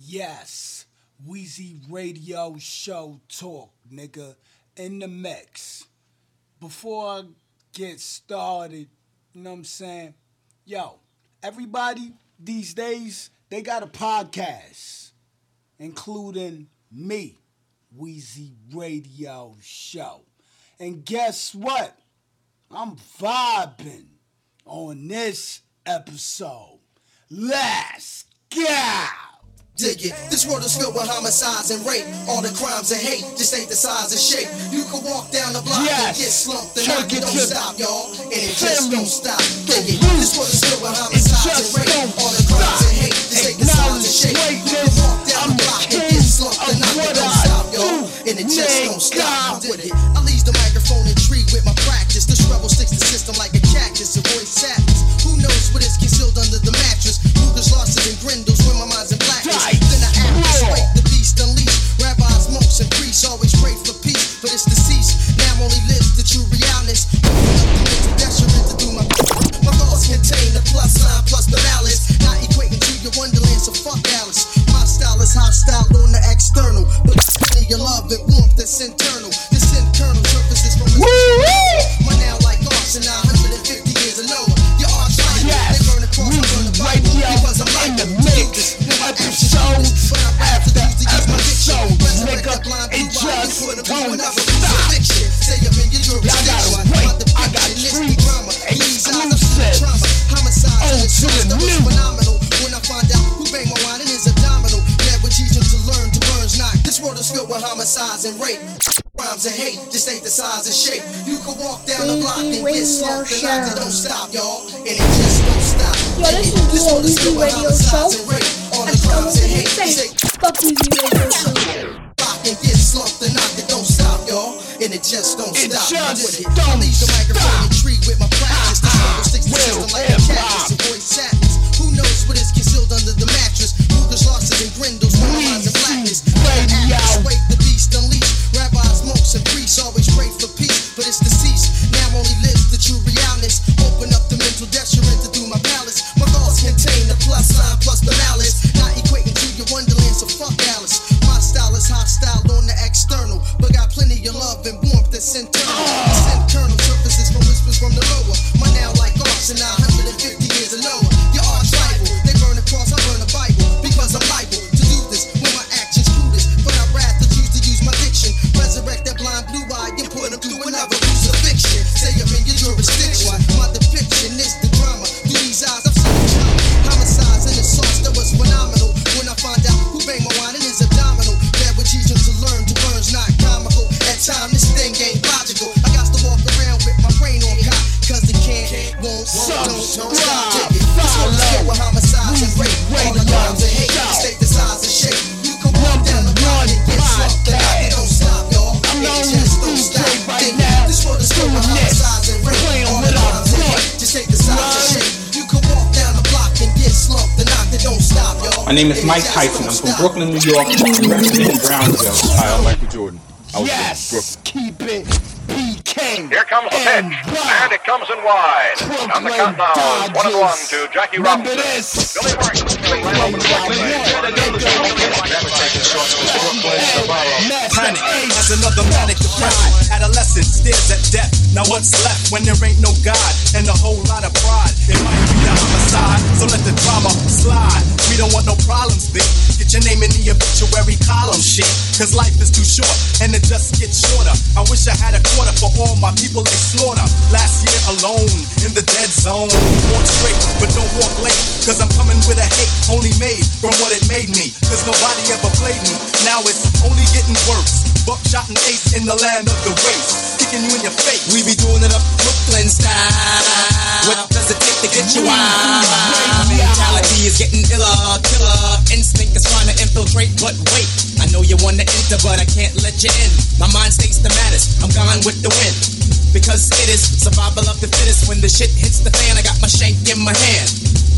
Yes, Wheezy Radio Show Talk, nigga, in the mix. Before I get started, you know what I'm saying? Yo, everybody these days, they got a podcast, including me, Wheezy Radio Show. And guess what? I'm vibing on this episode. Let's go! Dig it. This world is filled with homicides and rape. All the crimes and hate just ain't the size and shape. You can walk down the block and Yes. get slumped and knock it don't stop, y'all. And it just don't stop. Dig it. This world is filled with It homicides and rape. All the crimes stop. and hate just ain't the size and shape. You can walk down I'm the block and get slumped and of knock it don't stop, y'all. And it just don't stop. With it. I leave the microphone intrigued with my practice. This rebel sticks the system like a cactus. Avoid sadness. Who knows what is concealed under the mattress? Luger's losses and grindles when my mind's in blackness. The beast unleashed. Rabbis, priests always pray for peace, but it's deceased. Now only lives the true do my. Thoughts contain the plus sign plus the malice. Not equating to your wonderland, so fuck Alice. My style is hostile on the external, but of love and warmth that's internal filled with homicides and rape. Crimes and hate just ain't the size and shape. You can walk down the block and get Weezy slumped and Radio knocked. It Show. don't stop, y'all. And it just don't stop. Yo, this is This Duo world is Weezy filled with Radio homicides Show. and rape. All the And I'm crimes and gonna hate just say, ain't fuck Weezy Radio Show. block and get slumped and knocked. It don't stop, y'all. And it just don't It stop. just With it. don't I leave the microphone stop. intrigued with my practice. The struggle sticks to the Real system like a hip-hop. cactus. Avoid sadness. Who knows what is concealed under the mattress? Luger's losses and grindles. Mike Tyson. I'm from. Brooklyn, New York. I'm representing Brownsville. Hi, I'm Michael Jordan. I was Yes, from keep it PK. Here comes the and pitch, rock. and it comes in wide. On the Brooklyn countdown, one and one Dodgers. to Jackie Remember Robinson. this. Billy Martin, oh Billy Randall, Masta Ace. As another manic depression, adolescent stares at death. Now what's left when there ain't no God and a whole lot of pride? It might be a homicide, so let the drama slide. We don't want no problems, big. Get your name in the obituary column, shit. Cause life is too short and it just gets shorter. I wish I had a quarter for all my people they slaughter. Last year alone in the dead zone. Walk straight, but don't walk late. Cause I'm coming with a hate only made from what it made me. Cause nobody ever played me. Now it's only getting worse. Buckshot and ace in the land of the race. Kicking you in your face. We be doing but wait. I know you wanna enter, but I can't let you in. My mind stays the maddest. I'm gone with the wind. Because it is survival of the fittest. When the shit hits the fan, I got my shank in my hand.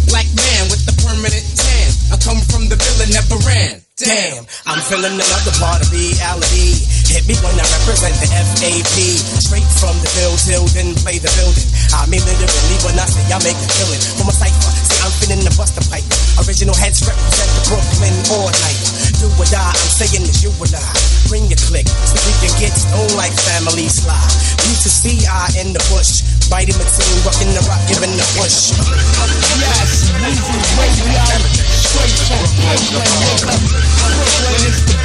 Black man with the permanent tan. I come from the villain, never ran. Damn, I'm feeling another part of reality. Hit me when I represent the FAP. Straight from the Bill Till, then play the building. I mean literally when I say I make a killing. From a cipher, say I'm finna bust the pipe. Original heads represent the Brooklyn all night. Do or die, I'm saying it's you and I. Bring your click so we can get stoned like family slide. Used to see I in the bush. My team, rocking the rock, giving the push. Yes, Weezy Radio, straight from Brooklyn. Brooklyn is the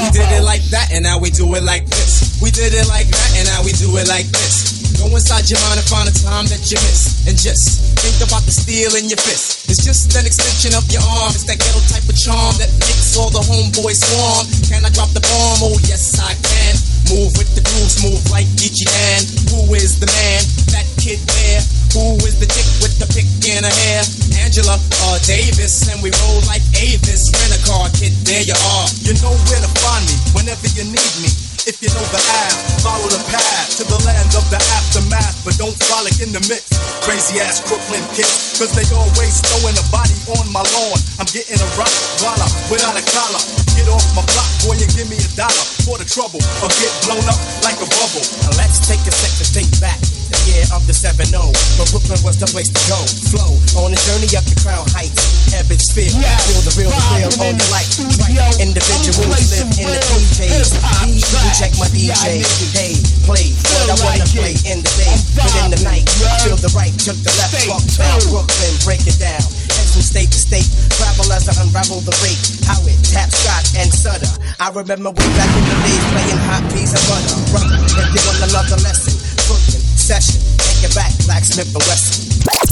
We did it like that, and now we do it like this. We did it like that, and now we do it like this. Go inside your mind and find a time that you miss. And just think about the steel in your fist. It's just an extension of your arm. It's that ghetto type of charm that makes all the homeboys swarm. Can I drop the bomb? Oh, yes, I can. Move with the grooves, move like Geechee Dan. Who is the man? That kid there. Who is the chick with the pick in her hair? Angela uh, Davis, and we roll like Avis. Rent a car, kid, there you are. You know where to find me whenever you need me. If you know the app, follow the path to the land of the aftermath, but don't frolic in the mix. Crazy ass Brooklyn kids, cause they always throwing a body on my lawn. I'm getting a rock voila without a collar. Get off my block, boy, and give me a dollar for the trouble, or get blown up like a bubble. Now let's take a second, to think back. The year of the 7 0. But Brooklyn was the place to go. Flow on the journey up the crown heights. Ebbets Sphere. Yes, Feel the real, the real on the light. Right. Individuals live in the DJs. you check my Yeah, DJ. Hey, play what I wanna like play in the day. But in the night, yeah. feel the right, took the left. Fuck down. Brooklyn, break it down. Head from state to state. Travel as I unravel the rate. How it tap, Scott, and Sutter. I remember way back in the days playing hot peas and butter. Brother, you want another lesson, Brooklyn session. Take it back, Blacksmith and Wesson.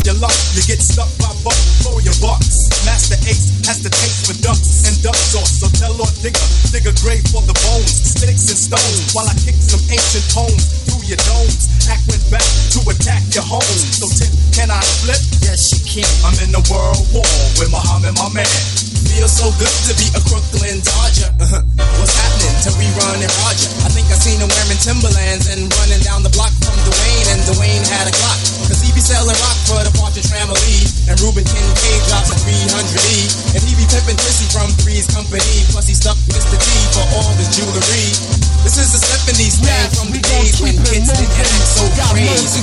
Your luck, you get stuck by buck for your bucks. Masta Ace has the taste for ducks and duck sauce. So tell Lord Digga, dig a grave for the bones, sticks and stones. While I kick some ancient tones through your domes. Act went back to attack your homes. So Tim, can I flip? Yes, you can. I'm in the world war with Muhammad, my man. Feels so good to be a Brooklyn Dodger. Uh-huh. What's happening to rerun and Roger? I think I seen him wearing Timberlands and running down the block from Dwayne, and Dwayne had a clock. Cause he be selling rock for the Partridge Family. And Reuben Kincaid drops a 300E. And he be pimping Chrissy from Three's Company. Plus he stuck with Mr. T for all his jewelry. This is the 70s thing from the days when kids didn't act so crazy.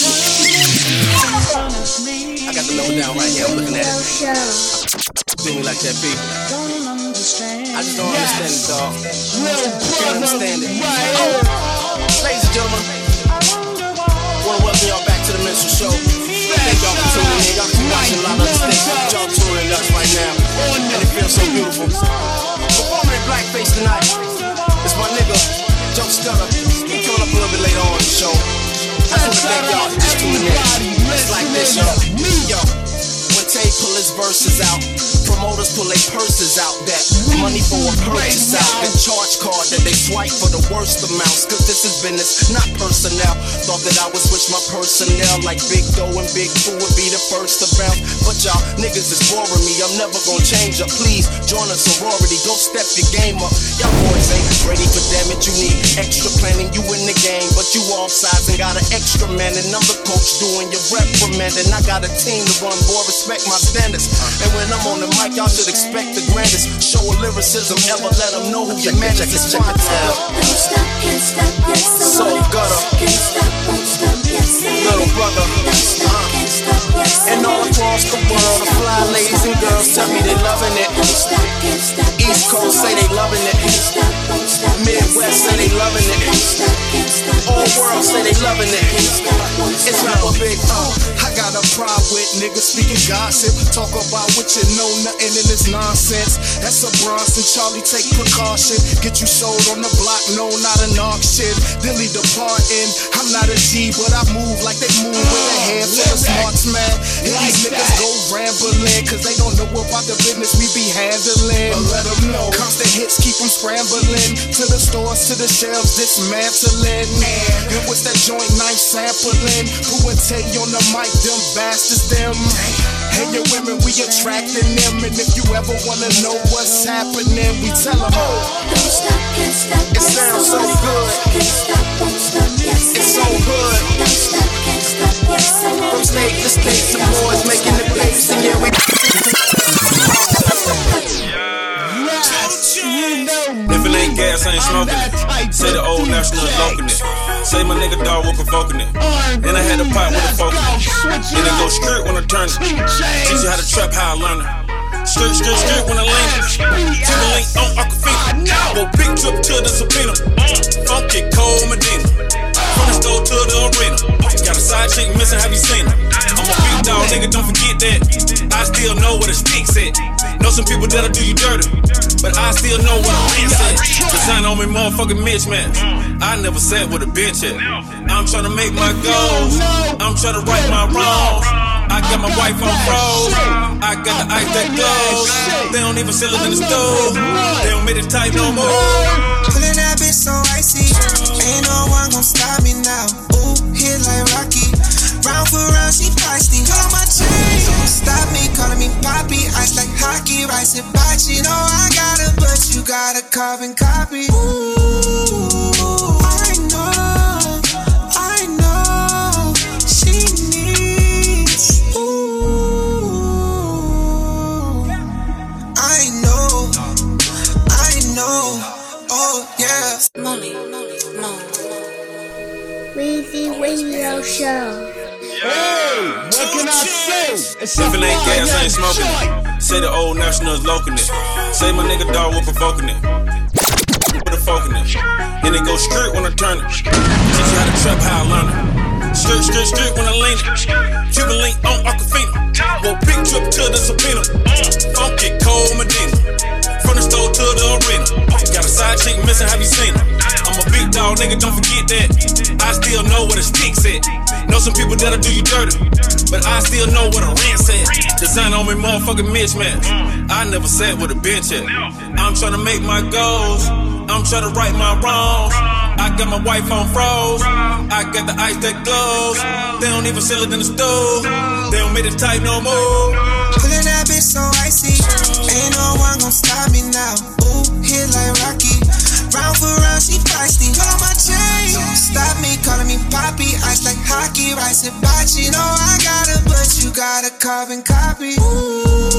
I got the number down right here. I'm looking at it. Me like that, B. I just don't understand it, dog. Can't brother. understand it. Right. Ladies and gentlemen, want to welcome y'all back to the Minstrel Show. Thank y'all for tuning in. Y'all watching a lot of things. Y'all tuning us right now. And it feels so beautiful. Performing in blackface tonight is my nigga, Joe Stunner. He coming up a little bit later on the show. To thank y'all just in. Like y'all. When Tay pull his verses out, promoters pull their purses out. That money for a purchase out. The charge card that they swipe for the worst amounts. Cause this is business, not personnel. Thought that I would switch my personnel like Big Doe and Big Pooh would be the first to bounce. But y'all niggas is boring me. I'm never gonna change up. Please join a sorority. Go step your game up. Y'all boys ain't ready for damage. You need extra planning. You in the game, but you off sides and got an extra man. And I'm the coach doing your reprimanding. I got a team to run, boy. Respect my standards. And when I'm on the mic, y'all should expect the grandest. Show of lyricism, ever let them know who your man is. It's fun time. Don't stop, can't stop, yes, I So want it. gutter. Can't stop, won't stop, yes, Little brother. Don't stop, can't stop, yes, I across the world, the fly ladies and girls tell me they loving it. East Coast say they loving it. Midwest say they loving it. All world say they loving it. It's stop. rapper big. Uh, I got a pride with niggas speaking gossip. Talk about what you know, nothing in this nonsense. That's a Bronson, Charlie, take precaution. Get you sold on the block, no, not an auction. Dilly departing. I'm not a G, but I move like they move with a handful of smarts, man. These niggas go rambling. cause they don't know about the business we be handling. But let them know. Constant hits keep them scrambling. To the stores, to the shelves, dismantling. And what's that joint knife sampling? Who would tell you on the mic, them bastards, them? Hey, your women, we attracting them. And if you ever wanna know what's happening, we tell them. Oh. Don't stop, can't stop, It sounds so good. Can't stop, won't stop, yes, It's so won't. good. To the and. If it ain't gas, I ain't smoking it. Say the old national loking it. Say my nigga dog was provoking it. Then I had a pot with a fork in it. It go skirt when I turn it. Teach you how to trap, how I learn it. Skirt, skirt, skirt when I land it. Timber link on Aquafina. Go big trip to the subpoena. Funky cold Medina. From the store to the arena. Got a side chick missing, have you seen her? I'm a big dog, nigga, don't forget that. I still know where the sticks at. Know some people that'll do you dirty, but I still know what I'm at. Design on me, motherfucking mismatch. I never sat with a bitch at. I'm tryna make my goals. I'm tryna right my wrongs. I got my wife on froze. I got the ice that glows. They don't even sell it in the store. They don't make it tight no more. Pulling that bitch so icy. Ain't no one gon' stop me now. Ooh, like Rocky. Round for round, she feisty. Call my chain. Don't stop me, me Poppy. Ice like hockey, rice and. No, I got but you got a carbon copy. Ooh, Weezy Radio Show. Hey, What can I say? It's If it ain't gas, I ain't smoking it. Say the old national is loking it. Say my nigga dog was provoking it. Put a fork in it. Then it go skirt when I turn it. Teach you how to trap, how I learn it. Skirt, skirt, skirt when I lean it. Cuban link on Aquafina. Go big trip to the subpoena. Funky cold Medina. From the store to the arena. Side chick missing, have you seen her? I'm a big dog, nigga, don't forget that. I still know where the sticks at. Know some people that'll do you dirty, but I still know what a rent at. Design on me, motherfucking mismatch. I never sat with a bitch at. I'm tryna make my goals. I'm tryna right my wrongs. I got my wife on froze. I got the ice that glows. They don't even sell it in the stove. They don't make it tight no more. Pulling that bitch so icy. Ain't no one gon' stop me now. Hit like Rocky. Round for round, she feisty. Call my chain. Stop me, calling me Poppy. Ice like hockey, rice and bocce. No, I got it, but you got a carbon copy. Ooh,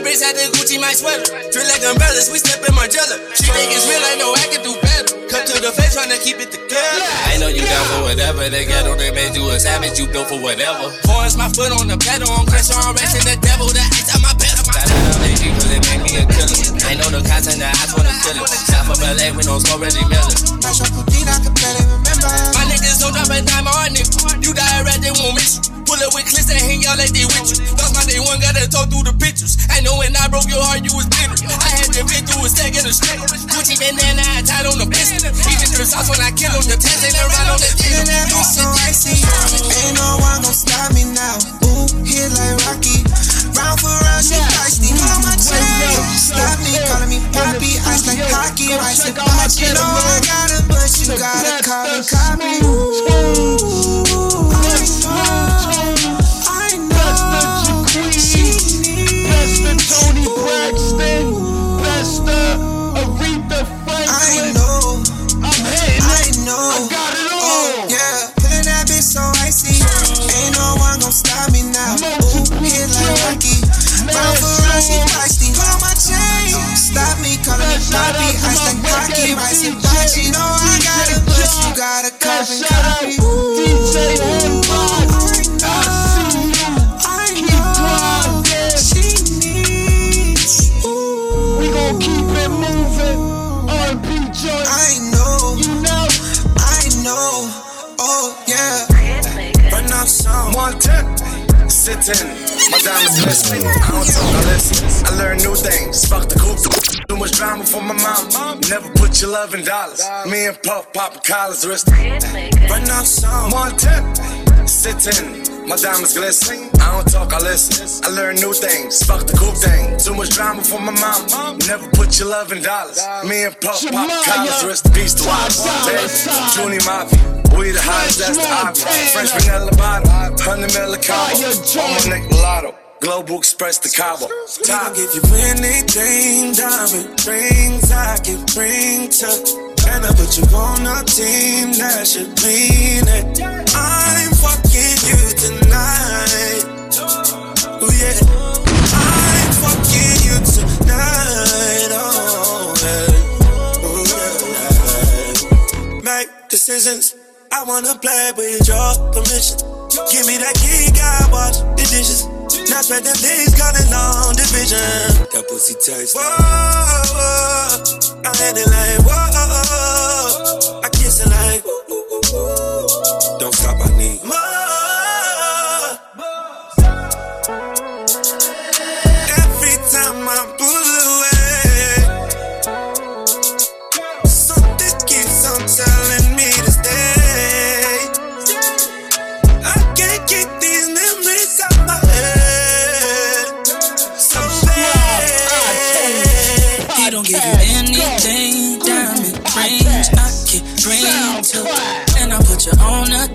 So many bricks had the Gucci my sweater. Feel like umbrellas, we step in Margiela. She think it's real, I know I can do better. Cut to the face, tryna keep it together. I know you down for whatever. They got on they made you a savage. You built for whatever. Force my foot on the pedal, I'm crashing on racing the devil, the ice on my pedal. Got it on they G, cause it made me a killer. I know the cops and the eyes wanna kill it. South of LA, we don't smoke Reggie Miller. Mash up codeine, I can barely remember. Don't drop a dime on nigga. You die red, they won't miss you. Pull up with clips that hang out like they with you. Lost my day one, gotta talk through the pictures. I know when I broke your heart, you was bitter. I had to been through a stack and a strip. Gucci bandana, I tied on the pistol. Even the sauce when I kill him, the test ain't around on the that bitch so icy. Ain't no one gon' stop me now. Ooh, hit like Rocky. Round for round, she feisty. Call my chain. Stop me, calling me Poppy. Ice like hockey, rice and bocce. No, I got it, but you got a carbon copy. 10. My diamonds glistening. I don't talk, I listen. I learn new things. Fuck the coop. Too much drama for my mom. Never put your love in dollars. Me and Puff popping collars wrist. Right now, song. One ten. Sitting. My diamonds glistening. I don't talk, I listen. I learn new things. Fuck the cool thing. Too much drama for my mom. Never put your love in dollars. Me and Puff popping collars wrist. Peace to one. Junior Mafia. We the hottest, that's the option. French vanilla bottle, 100 mil of combo. On my neck, lotto. Global Express to Cabo. I'll give you anything, diamond rings I can bring to. And I put you on a team that should mean it. I'm fucking you tonight. Oh yeah. I'm fucking you tonight. Oh yeah. Oh, yeah. Make decisions. I wanna play with your permission. Give me that key, God, watch the dishes. Now spread them days counting on division. That pussy taste. Whoa, whoa, I had it like whoa, I kiss it like. Don't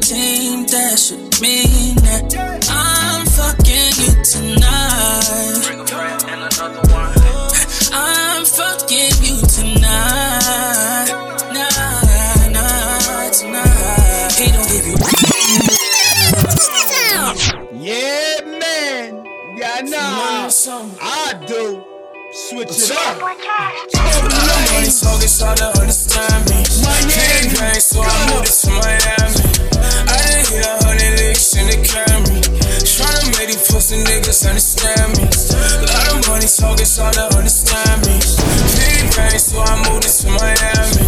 team that should mean that I'm fucking you tonight. I'm fucking you tonight. Nah, nah, tonight. He don't give you. Yeah, man. Yeah, nah. I do. Switch it up. Money talk, it's hard to understand me. Big bang, so I moved to Miami. I a hundred licks in the Camry. Tryna make these pussy niggas understand me. Lot of money talk, it's hard to understand me. Big bang, so I moved it to Miami.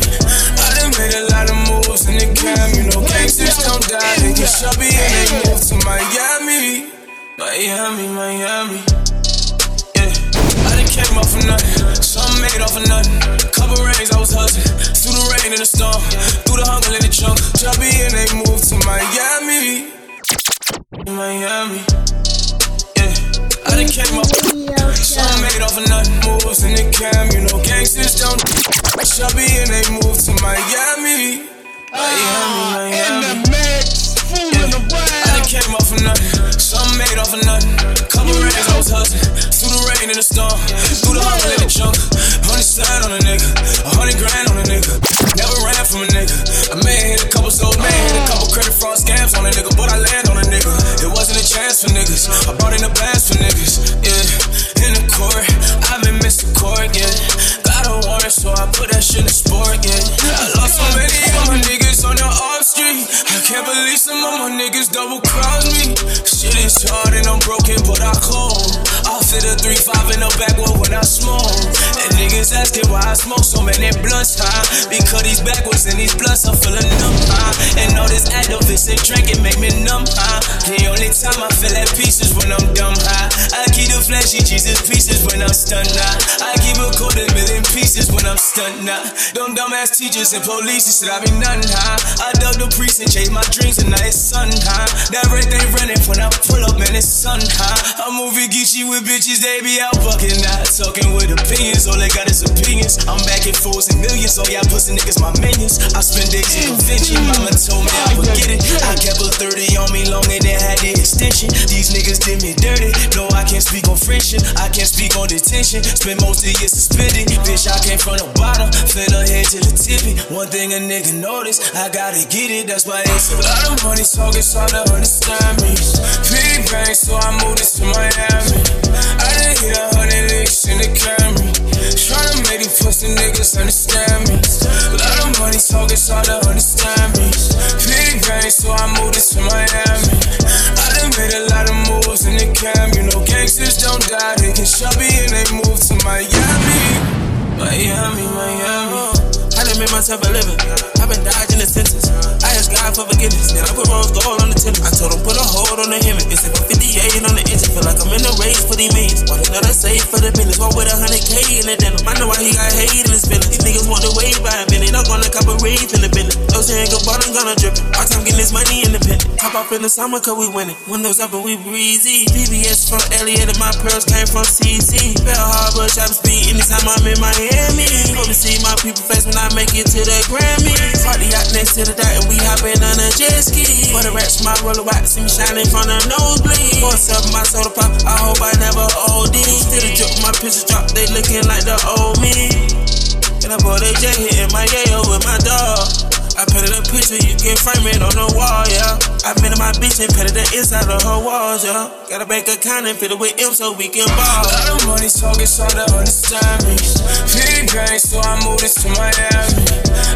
I done made a lot of moves in the cam. You know, gangsters don't die, they get chubby and they move to Miami. Miami, Miami. Yeah, I done came up from nothing. Something made off of nothing. Couple rings, I was hustling. Through the rain and the storm. Through the hunger and the junk. Chubby and they moved to Miami. Miami. Yeah, I done came up. Something made off of nothing. Moves in the cam, you know, gangsters don't. Chubby and they moved to Miami. Miami, Miami. In the mix, fooling around. I done came off of nothing. Something made off of nothing. Couple rings, I was hustling. Through the rain and the storm. Through the hunger and the junk. Hundred side on a nigga. A hundred grand on a nigga. Never ran from a nigga. I may hit a couple souls, may hit a couple credit fraud scams on a nigga. But I land on a nigga. It wasn't a chance for niggas. I brought in the bands for niggas. Yeah. In the court. I've been missing court, yeah. So I put that shit in sport, yeah. I lost so many of my niggas on the off street. I can't believe some of my niggas double cross me. Shit is hard and I'm broken, but I call. I fit a 3-5 in the backwood when I smoke. And niggas asking why I smoke so many blunts, high. Because these backwards and these blunts I'm feeling numb, high. And all this activists and drinking make me numb, high. The only time I feel at peace is when I'm dumb, high. I keep the flashy Jesus pieces when I'm stunned, high. I keep a quarter million pieces when I'm stunned, nah. Uh. Them dumbass teachers and police said I be nothing, high. I dug the priest and chased my dreams and now it's sun, high. That thing running when I pull up, man, it's sun, high. I'm moving Geechee with bitches, they be out bucking, not uh. talking with opinions. All they got is opinions. I'm back in fools and millions, oh, all y'all pussy niggas my minions. I spend days in convention, mama told me I would get it. I kept a 30 on me longer than had the extension. These niggas did me dirty. No, I can't speak on friendship, I can't speak on detention. Spend most of the year suspended. Bitch, I came from the bottom, her head to the tippy. One thing a nigga notice, I gotta get it, that's why it's a lot of money so hard to understand me. Big bang, so I moved it to Miami. I done hit a hundred licks in the Camry. Tryna make these pussy niggas understand me. Lot of money so hard to understand me. Big bang, so I moved it to Miami. I done made a lot of moves in the cam. You know, gangsters don't die, they get chubby and they move to Miami. Miami, Miami. I done made myself a living. I've been dodging the sentence. I ask God for forgiveness. Then I put rose gold on the tender. I told him put a hold on the him. It's a 58 on the engine. Feel like I'm in the race for these millions. Want another safe for the business. Walk with a hundred K in the denim. I know why he got hate in his feelings. These niggas want to wave by a minute. I'm gonna cop a rave in the business. No saying goodbye, I'm gonna drip it. Our time getting this money independent. Hop up in the summer cause we winning. Windows up and we breezy. VVS from Elliot and my pearls came from CC. Bal Harbour, chop speed anytime I'm in Miami. Hope to see my people face when I make it to the Grammy. Party out next to the dot and we hopping on a jet ski. For the rats, my roller see me shining from the nosebleed. Force up my soda pop, I hope I never OD. Still a joke, my pictures drop, they looking like the old me. And I bought AJ hitting my yayo with my dog. I painted a picture, you can frame it on the wall, yeah. I met my bitch and painted the inside of her walls, yeah. Got a bank account and fill it with M so we can ball. Lot of money, talking, so to understand me. 50 grand, so I moved this to Miami.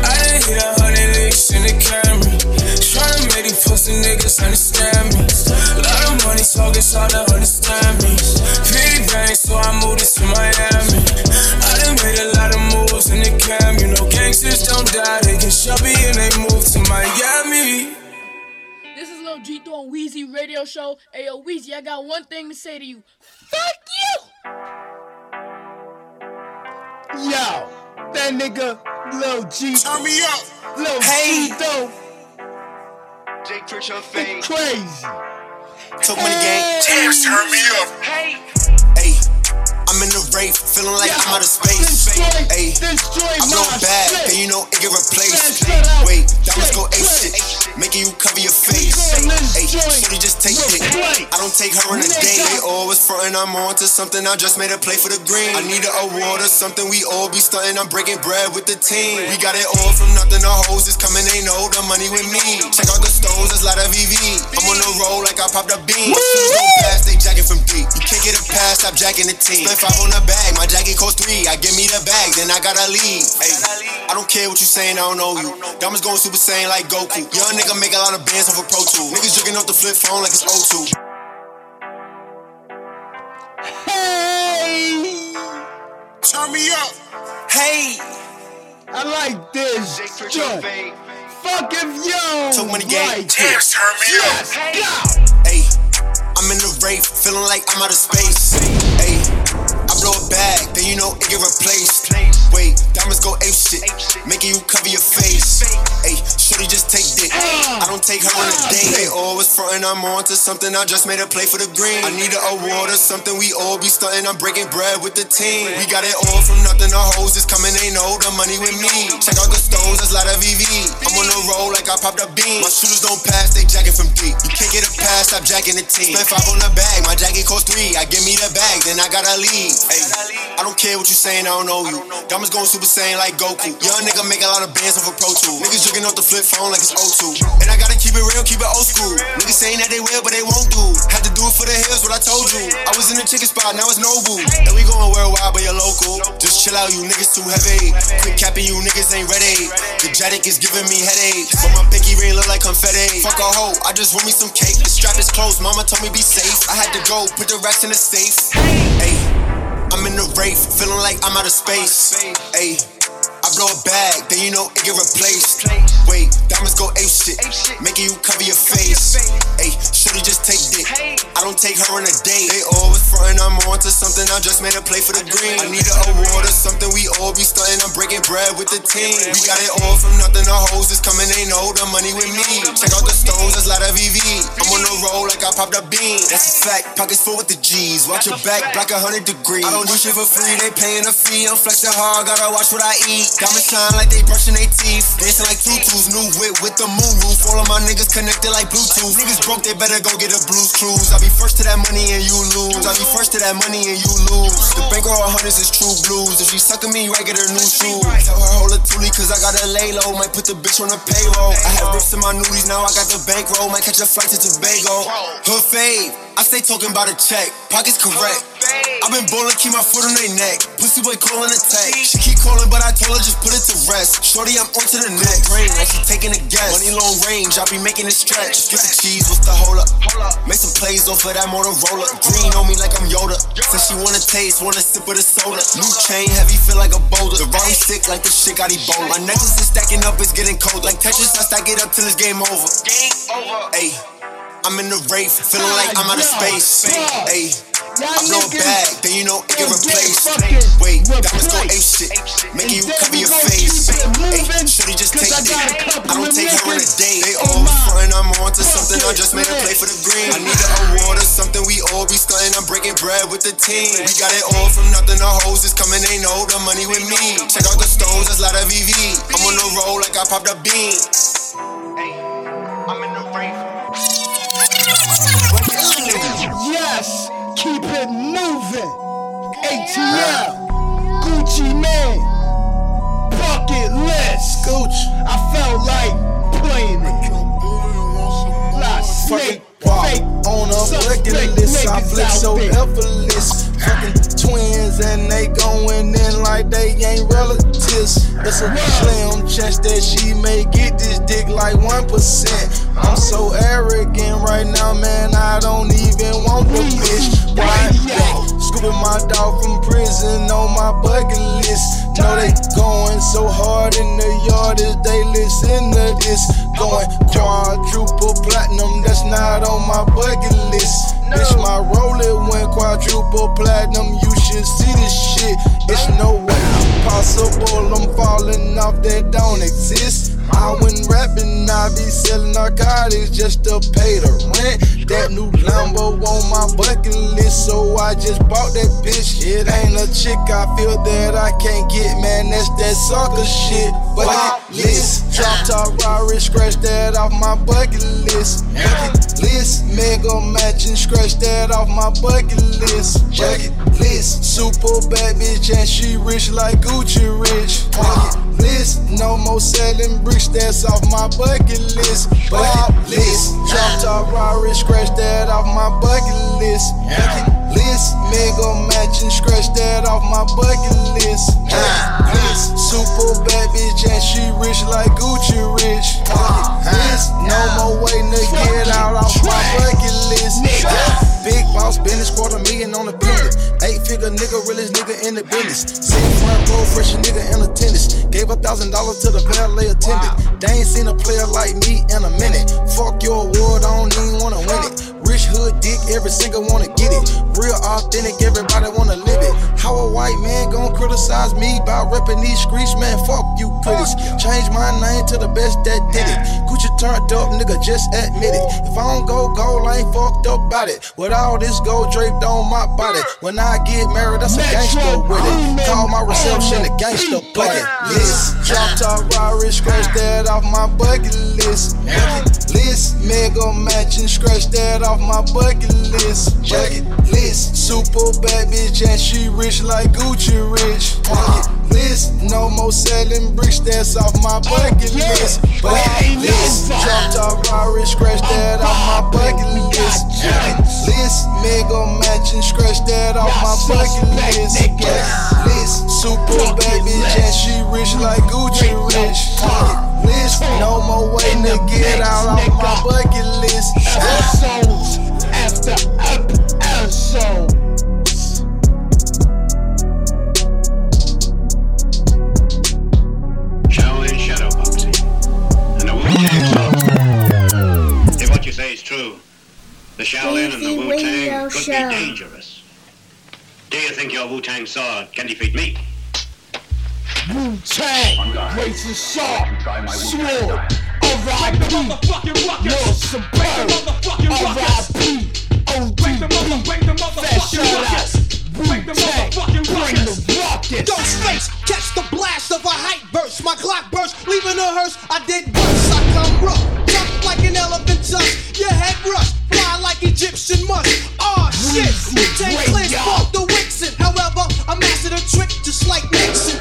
I done hit a hundred licks in the Camry. Tryna make these pussy niggas understand me. Lot of money, so it's to understand me. 50 grand, so I moved this to Miami. I done made a lot of moves in the cam. You know, gangsters don't die, they get chubby and they move to Miami. This is Lil G on Wheezy Radio Show. Hey yo, Wheezy, I got one thing to say to you. Fuck you! Yo, that nigga Lil G. Turn me up. Lil Hey. G though. Jake Trick your face. Crazy. Took money gang. Damn, turn me up. Hey. Hey. I'm in the Wraith, feeling like I'm out of space. Destroy, destroy I blow my back, shit. then you know it get replaced. Man, shut up. Wait, diamonds go ape shit, making you cover your face. Go, Hey, join. shorty just take it. I don't take her in a day. They always frontin', I'm on to something. I just made a play for the green. I need an award or something. We all be stunting. I'm breaking bread with the team. We got it all from nothing. The hoes is coming, they know the money with me. Check out the stones, it's lot of VV. I'm on the roll like I popped a bean. Shoes don't pass, they jacking from deep. You can't get a pass, stop jacking the team. Spent five on the bag, my jacket cost three. I give me the bag, then I gotta leave. Hey, I don't care what you saying, I don't know you. Diamonds going super saiyan like Goku. Young nigga make a lot of bands off a Pro Tool. Niggas drinking off the flip phone like it's O2. Hey, Turn me up. Hey, I like this. Yo, fuck if yo. Took money gang. Like Damn, it. turn me up. Hey, I'm in the Wraith, feeling like I'm out of space. Hey, I blow a bag, then you know it get replaced. Wait, diamonds go ape shit, making you cover your face. Hey, just take dick. I don't take her on a date. They always frontin', I'm on to something. I just made a play for the green. I need an award or something. We all be stunting. I'm breaking bread with the team. We got it all from nothing. The hoes is coming, they know the money with me. Check out the stones, it's lot of VV. I'm on the roll like I popped a bean. My shooters don't pass, they jacking from deep. You can't get a pass, stop jacking the team. Spent five on the bag, my jacket cost three. I give me the bag, then I gotta leave. Hey, I don't care what you saying, I don't know you. Diamonds going super saiyan like Goku. Young nigga make a lot of bands off a Pro Tool. Niggas drinking off the flip phone like it's O2. And I gotta keep it real, keep it old school. Niggas saying that they will, but they won't do. Had to do it for the hills, what I told you. I was in the chicken spot, now it's Nobu. And we going worldwide, but you're local. Just chill out, you niggas too heavy. Quit capping, you niggas ain't ready. The Jatic is giving me headaches. But my pinky ring look like confetti. Fuck a hoe, I just want me some cake. The strap is closed, mama told me be safe. I had to go, put the racks in the safe. Hey, I'm in the Wraith, feeling like I'm out of space. Hey. Blow a bag, then you know it get replaced. Wait, diamonds go ape shit, making you cover your face. Hey, should've just take dick. I don't take her on a date. They always frontin', I'm on to something. I just made a play for the green. I need an award or something. We all be stunting. I'm breaking bread with the team. We got it all from nothing. The hoes is coming, they know the money with me. Check out the stones, that's lot of VV. I'm on the roll like I popped a bean. That's a fact, pockets full with the G's. Watch your back, black a hundred degrees. I don't do shit for free, they paying a fee. I'm flexing hard, gotta watch what I eat. Diamonds shine like they brushing their teeth. Dancing like tutus, new whip with the moon roof. All of my niggas connected like Bluetooth. Niggas broke, they better go get a blues cruise. I be first to that money and you lose. I be first to that money and you lose. The bankroll hundreds is true blues. If she sucking me right, get her new shoes. Tell her hold a toolie cause I got a lay low. Might put the bitch on the payroll. I have rips in my nudies, now I got the bankroll. Might catch a flight to Tobago. Her fave, I stay talking about a check. Pockets correct. I been bowling, keep my foot on their neck. Pussy boy calling attack. She keep calling, but I told her just put it to rest. Shorty, I'm on to the next. Brain, like she taking a guess. Money long range, I be making it stretch. Just Get the cheese, what's the hold up? Make some plays off of that Motorola. Green on me like I'm Yoda. Said she wanna taste, wanna sip of the soda. New chain, heavy, feel like a boulder. The Raleigh sick like the shit got Ebola. My necklace is stacking up, it's getting cold. Like Tetris, I stack it up till it's game over. Game over. Ayy. I'm in the Wraith, feeling like I'm out of space. Ayy, I blow a bag, then you know it get replaced. Wait, diamonds go ape shit, making you cover your face. Ayy, shorty just take dick. I don't take her on a date. They all frontin', I'm on to something. I just made a play for the green. I need an award or something. We all be stunting. I'm breaking bread with the team. We got it all from nothing. The hoes is coming, they know the money with me. Check out the stones, that's lot of VV. I'm on the roll like I popped a bean. Hey, I'm in the Wraith. Yes, keep it moving. ATL, Gucci Mane, bucket list. Gucci. I felt like playing it. Like snake, fake, on a bucket list. I flick so effortless. Fucking twins and they going in like they ain't relatives. It's a slim chance that she may get this dick like 1%. I'm so arrogant right now, man. I don't even want the bitch. Why? Scooping my dog from prison on my bucket list. Know they going so hard in the yard as they listen to this. Going quadruple platinum, that's not on my bucket list. Bitch, my roller went quadruple platinum. You should see this shit. It's no way possible. I'm falling off that don't exist. I went rapping, I be selling narcotics just to pay the rent. That new Lambo on my bucket list, so I just bought that bitch. It ain't a chick I feel that I can't get, man. That's that sucker shit. Bucket list, drop top Rari, scratch that off my bucket list. Bucket list, mega matching, scratch that off my bucket list. Bucket list, super bad bitch and she rich like Gucci rich. Bucket list, no more selling bricks, that's off my bucket list. Bucket list, drop top Rari, scratch that off my bucket list. Bucket list, mega matching, scratch that off my bucket list. List, super bad bitch and she rich like Gucci rich. List, no more waiting to get out off my bucket list. Big boss business, quarter million on the pendant. Eight figure nigga, realest nigga in the business. Sitting front row, fresh nigga in attendance. Gave a thousand dollars to the valet attendant. They ain't seen a player like me in a minute. Fuck your award, I don't even wanna win it. Rich hood dick, every single wanna get it. Real authentic, everybody wanna live it. How a white man gon' criticize me by repping these streets, man? Fuck you critics. Change my name to the best that did it. Gucci turned up, nigga, just admit it. If I don't go gold, I ain't fucked up about it. With all this gold draped on my body. When I get married, that's a gangster with it. Call my reception a gangster bucket list. Drop top Rari, scratch that off my bucket list. Bucket list, mega matching, scratch that off my bucket list. Bucket list, super bad bitch and she rich like Gucci rich. Bucket list, no more selling bricks, that's off my bucket list. Bucket list, drop top Rari, scratch that off my bucket list. Bucket list, mega matching, scratch that off my bucket list. Bucket list, super bad bitch and she rich like Gucci rich. Bucket list, no more waiting to get out off my bucket list. Episodes after episode. Shaolin shadow. And the Wu-Tang If what you say is true, the Shaolin and the Wu-Tang could Show. be dangerous. Do you think your Wu-Tang sword can defeat me? Wu Tang, razor oh sharp, sword, R.I.P. Lord Superb, R.I.P. ODB, Fat shout out, Wu Tang, bring the rocket. Ghostface, catch the blast of a hype burst. My Glock burst, leaving a hearse. I did worse. I come rough, jump like an elephant tusk. Your head rush, fly like Egyptian musk. Oh shit, you take cleanse, fuck the Wixen. However, I mastered a trick just like Nixon,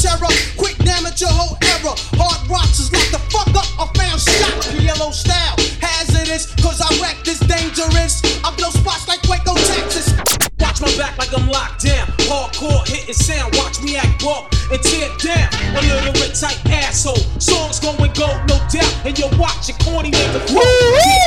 terror. Quick damage your whole era. Hard rocks is locked the fuck up. I found shot, yellow style. Hazardous, cause I wreck this dangerous. I blow spots like Waco, Texas. Watch my back like like I'm locked down. Hardcore hitting sound, watch me act raw and tear down. A little bit tight asshole. Songs going gold, no doubt. And you watch your corny nigga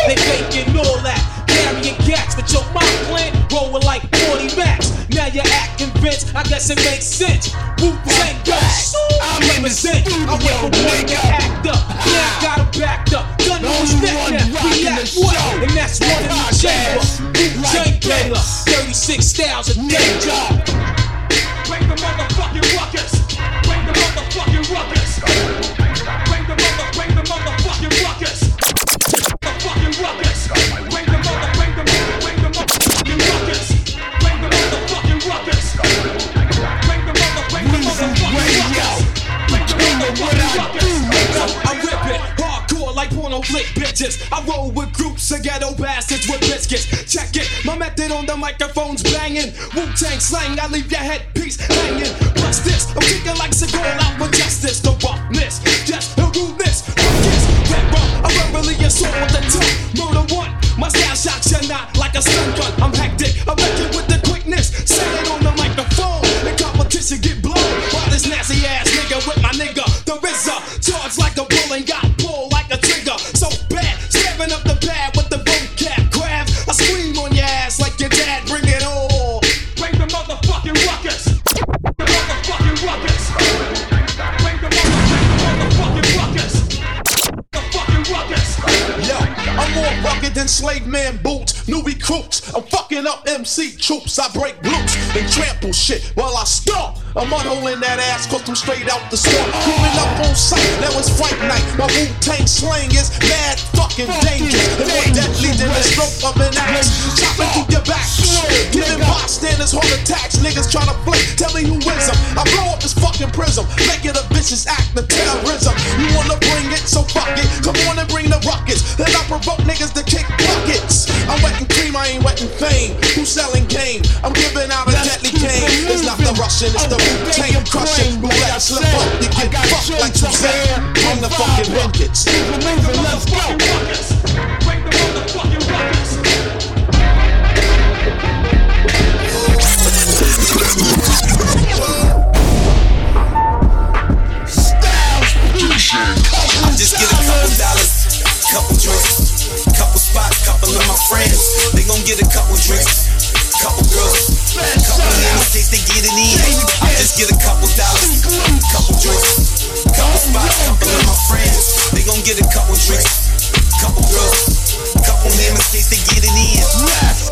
they faking all that. Carrying gats, but your mind plan rolling like 40 max. You're acting convinced, I guess it makes sense. Wu Tang goes, I represent. I went from one to act up. Now I got him backed up. Gun on his neck now, react what? And that's one in the chamber. Wu Tang Baylor, 36,000 danger. Bring the motherfucking ruckus. Bring the motherfucking ruckus. Bring the mother, bring the motherfucking ruckus. Motherfucking ruckus. Roll with groups of ghetto bastards with biscuits. Check it, my method on the microphone's banging. Wu Tang slang, I leave your headpiece hanging. Plus this, I'm kicking like Seagal out with justice. The roughness, just the rudeness. Ruckus, rapper, I verbally assault with the tongue. Murder one, my style shocks you not like a stun gun. I'm hectic, MC troops. I break glutes and trample shit while I stomp. I'm unholing that ass cause I'm straight out the swamp. Pulling up on sight, now it's fight night. My Wu Tang slang is mad fucking dangerous. And more deadly than the stroke of an axe. Chopping through your back. Giving bystanders heart attacks. Niggas tryna flick. Tell me who wins them. I blow up this fucking prism. Make it a vicious act of terrorism. You wanna bring it, so fuck it. Come on and bring the rockets. Then I provoke niggas to kick buckets. I'm wetting cream, I ain't wetting fame. Who's selling game? I'm giving out a deadly cane. It's not the Russian, it's the Tang crushing. Roulette slip up, you get fucked like Suzanne. Bring the fucking buckets. Let's go. I just get a couple dollars, couple drinks, couple spots, couple of my friends. They gon' get a couple drinks, couple girls, couple niggas they get it in. I just get a couple dollars, couple drinks, couple spots, couple of my friends. They gon' get a couple drinks, couple girls, couple niggas they get it in.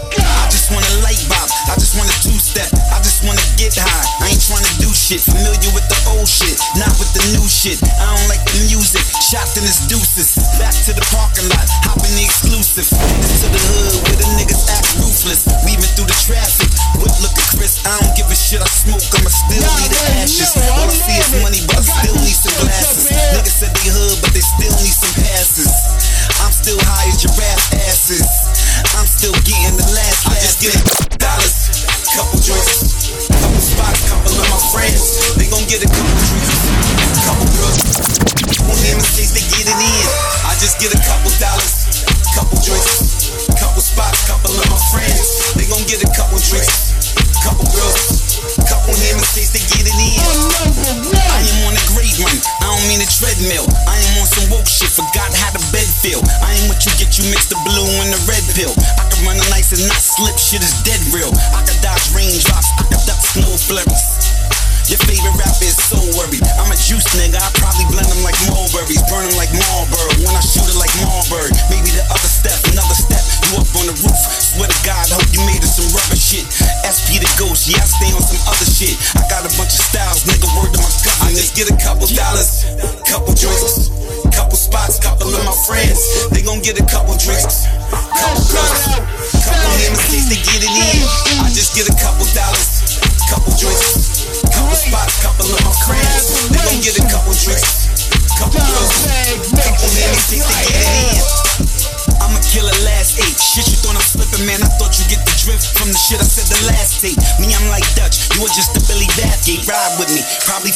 I just wanna light bop, I just wanna two step, I just wanna get high. I ain't tryna do shit, familiar with the old shit, not with the new shit. I don't like the music, shot in his deuces. Back to the parking lot, hopping the exclusive. Into the hood where the niggas act ruthless. Weaving through the traffic, whip looking crisp. I don't give a shit, I smoke, I'ma still need the ashes. All I see is money,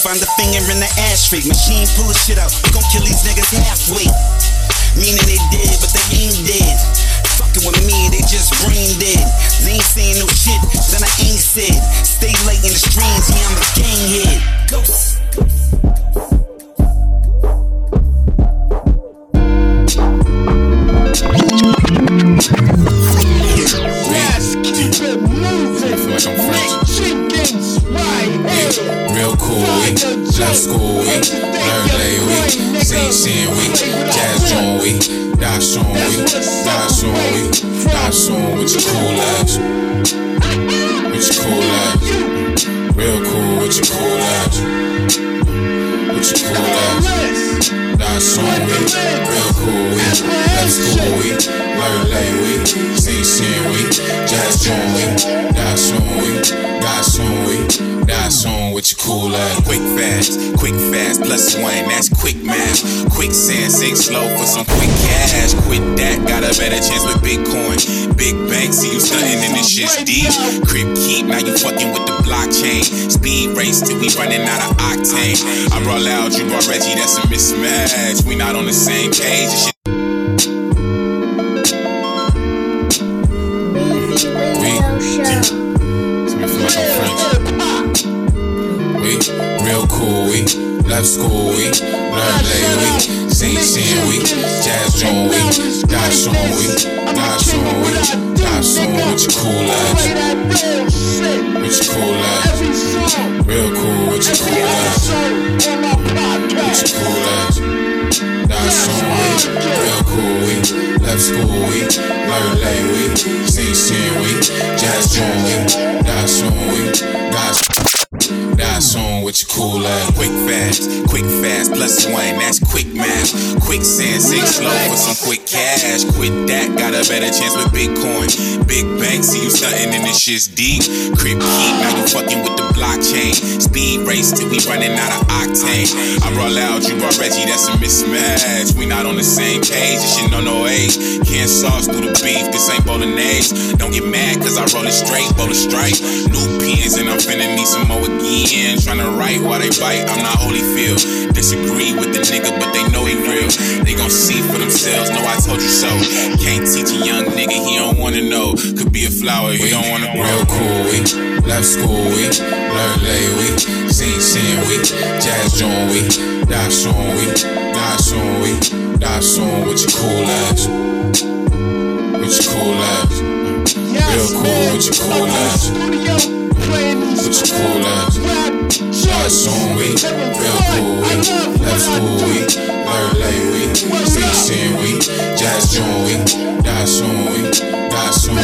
find the finger in the ashtray. Machine pull the shit out. We gon' kill these niggas halfway. Meaning they dead, we die soon, we die soon, we die soon with your cool ass, your cool ass. Quick fast, quick fast, plus one, that's quick math. Quicksand, sink slow for some quick cash. Quit that, got a better chance with Bitcoin. Big bank, see you stunting and this shit's deep. Crip keep, now you fucking with the blockchain. Speed race till we running out of octane. I brought loud, you brought Reggie, that's a mismatch. We not on the same page. Quicksand, sink slow for some quick cash. Quit that, got a better chance with Bitcoin. Big bank, see you stunting and this shit's deep. Crip keep, now you fucking with the blockchain. Speed race till we running out of octane. I roll loud, you brought Reggie, that's a mismatch. We not on the same page, this shit no no age. Can't sauce through the beef, this ain't bolognese. Don't get mad, cause I roll it straight, bowl of stripe. New pins, and I'm finna need some more again. Tryna write while they bite, I'm not Holyfield. Disagree with the nigga, but they know he real. They gon' see for themselves, know I told you so. Can't teach a young nigga, he don't wanna know. Could be a flower, he don't wanna grow. Real cool, we left school, we learn lay, we sing, sing, we jazz joint, we die soon, we die soon, we die soon with your cool ass, with your cool ass, real cool with your cool ass, with your cool ass. Die soon, we real cool, we left school, we learn lay, we sing, sing, we jazz we die soon, die soon,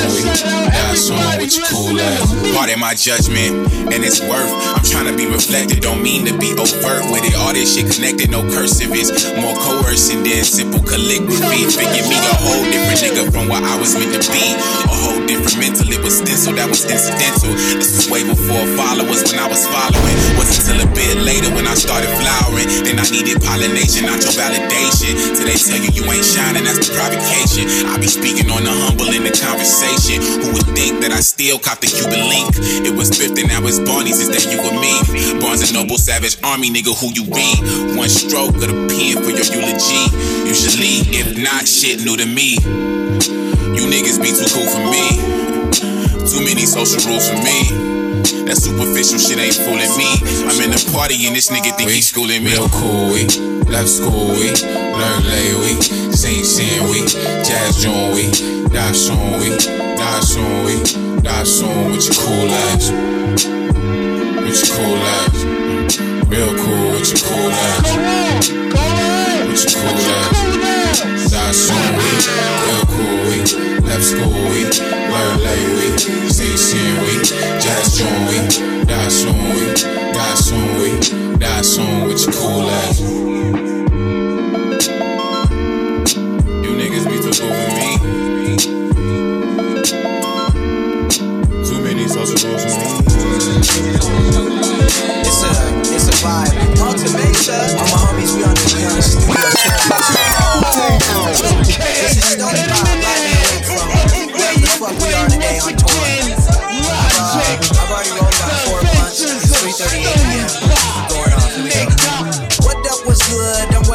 die soon with your cool ass. Pardon my judgment, and it's worth. I'm trying to be reflected, don't mean to be overt with it. All this shit connected, no cursive is more coercive than simple calligraphy. Figure me a whole different nigga from what I was meant to be. A whole different mental, it was stencil, that was incidental. This was way before followers when I was following. Wasn't till a bit later when I started flowering. Then I needed pollination, not your validation. Till they tell you you ain't shining, that's the provocation. I be speaking on the humble in the conversation. Who would think that I still cop the Cuban link? It was fifth and now it's Barney's, is that you or me? Barnes and Noble Savage Army, nigga, who you read? One stroke of the pen for your eulogy. Usually, if not, shit new to me. You niggas be too cool for me. Too many social rules for me. That superficial shit ain't fooling me. I'm in the party and this nigga think he's schooling me. Real cool, we left school, we learn lay, we sing, sing, we jazz joint, we die soon, we die soon, we die soon with your cool ass, with your cool ass, real cool with your cool ass, with your cool ass, die soon, we real cool, we left school, we learn lay, we sing, sing, we jazz joint, we die soon, we die soon, we die soon with your cool ass. It's a, it's a vibe. Ultimata. All my homies, we on the, the the uh, I've already rolled about four blunts. It's 3:38 p.m. Going off. Here we go. What up was good? I'm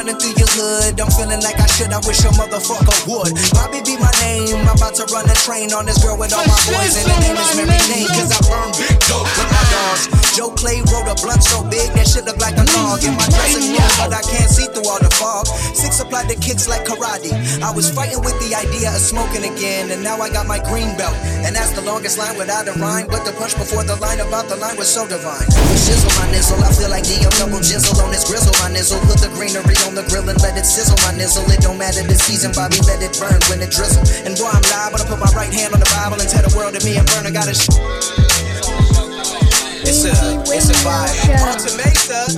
wish a motherfucker would. Bobby be my name. I'm about to run a train on this girl with all my boys, and her name is Mary Jane. Cause I burn big Clay wrote a blunt so big that shit look like a log. In my dressing room, but I can't see through all the fog. Six applied the kicks like karate. I was fighting with the idea of smoking again, and now I got my green belt. And that's the longest line without a rhyme. But the punch before the line about the line was so divine. Shizzle my nizzle, I feel like Dio double jizzle on this grizzle. My nizzle, put the greenery on the grill and let it sizzle. My nizzle, it don't matter the season, Bobby, let it burn when it drizzle. And boy, I'm live, but I put my right hand on the Bible and tell the world that me and Burner got a sh- it's a, it's a vibe.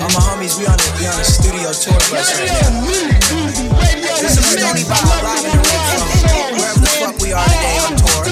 All my homies, we on a, we on a studio tour bus right now. This is Stony Vibe live in the ring from wherever the fuck we are today on tour.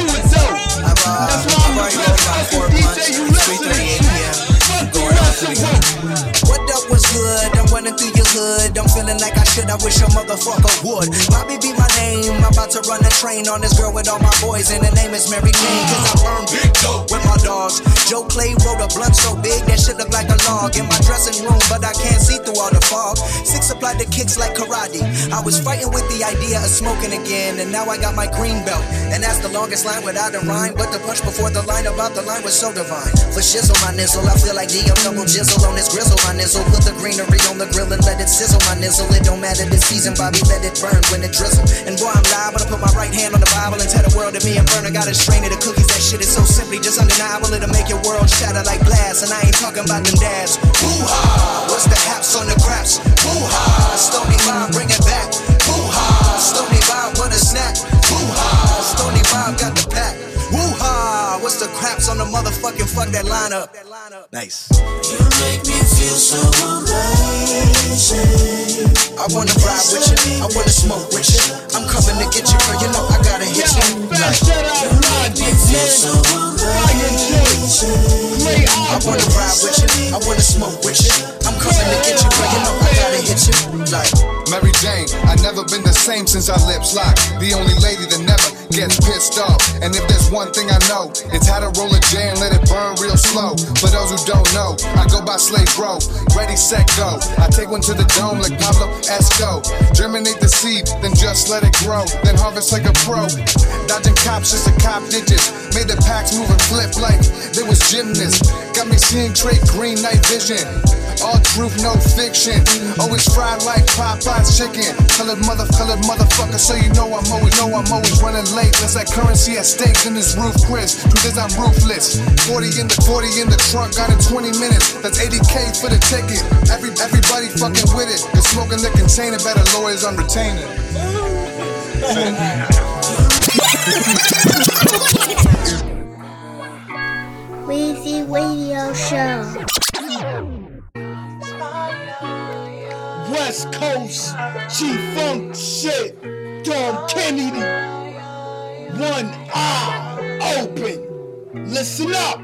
I've, uh, I've already rolled about four months. It's 3:38 p.m. I'm going out for the What up was good? Running through your hood. I'm feeling like I should. I wish a motherfucker would. Bobby be my name. I'm about to run a train on this girl with all my boys, and her name is Mary Jane. Cause I burn big dope with my dogs. Joe Clay wrote a blunt so big that shit look like a log in my dressing room, but I can't see through all the fog. Six applied the kicks like karate. I was fighting with the idea of smoking again, and now I got my green belt. And that's the longest line without a rhyme, but the punch before the line about the line was so divine. For shizzle my nizzle, I feel like Dio double jizzle on this grizzle. My nizzle, put the greenery on the grill and let it sizzle. My nizzle, it don't matter the season, Bobby, let it burn when it drizzle. And boy, I'm liable to put my right hand on the Bible and tell the world that me and Burner got a strain of the cookies. That shit is so simply just undeniable, it'll make your world shatter like glass. And I ain't talking about them dads. Woo-ha! What's the haps on the craps? Woo-ha! Stony Bob, bring it back. Woo-ha! Stony Bob, what a snack. Woo-ha! Stony Bob got the pack. Woo-ha! What's the craps on the motherfucking fuck that lineup? Nice. You make me feel so amazing. I wanna ride with you. I wanna smoke with you. I'm coming to get you, girl. You know I gotta hit you. Like, you make me feel so amazing. I wanna ride with you. I wanna smoke with you. I'm coming to get you, girl. You know I gotta hit you. Like. Mary Jane, I never been the same since our lips locked. The only lady that never gets pissed off. And if there's one thing I know, it's how to roll a J and let it burn real slow. For those who don't know, I go by Slave Bro. Ready, set, go. I take one to the dome like Pablo Esco. Germinate the seed, then just let it grow. Then harvest like a pro. Dodging cops just a cop digits. Made the packs move and flip like they was gymnasts. Got me seeing Drake green night vision. All truth, no fiction. Always fried like Popeyes chicken. Colored mother, colored motherfucker, so you know I'm always, know I'm always running late. There's that currency at stake in this roof, Chris. Because I'm ruthless. 40 in the 40 in the trunk, got in 20 minutes. That's 80k for the ticket. Every everybody fucking with it. Cause smoking the container, better lawyers on retainer. Weezy Radio Show. West Coast, G Funk shit, Dom Kennedy. One eye open. Listen up.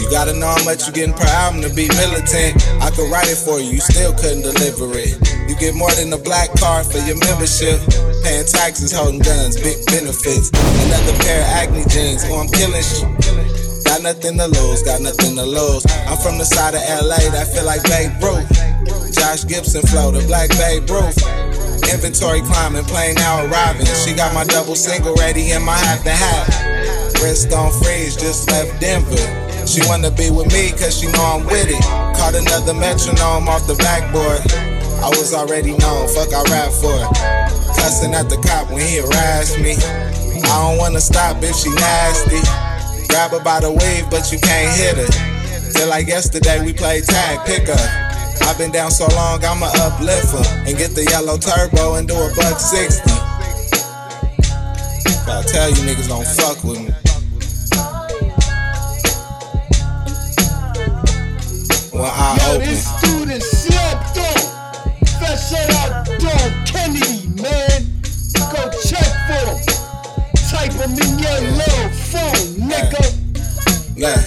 You gotta know how much you getting per album to be militant. I could write it for you, you still couldn't deliver it. You get more than a black card for your membership. Paying taxes, holding guns, big benefits. Another pair of acne jeans, oh I'm killing shit. Got nothing to lose, got nothing to lose. I'm from the side of LA that feel like Babe Ruth. Josh Gibson flow, the black Babe Ruth. Inventory climbing, plane now arriving. She got my double single ready in my half to half. Wrist on freeze, just left Denver. She wanna be with me cause she know I'm with it. Caught another metronome off the backboard. I was already known, fuck I rap for it. Cussing at the cop when he harassed me. I don't wanna stop if she nasty. Grab her by the wave, but you can't hit her. Till like yesterday we played tag, pick up. I've been down so long, I'ma uplift her and get the yellow turbo and do a buck 60. Gotta tell you niggas don't fuck with me. When I Yo, open. this dude is slept on. Shout out Dom Kennedy, man. Go check for him. Type him in your little phone, nigga. Yeah.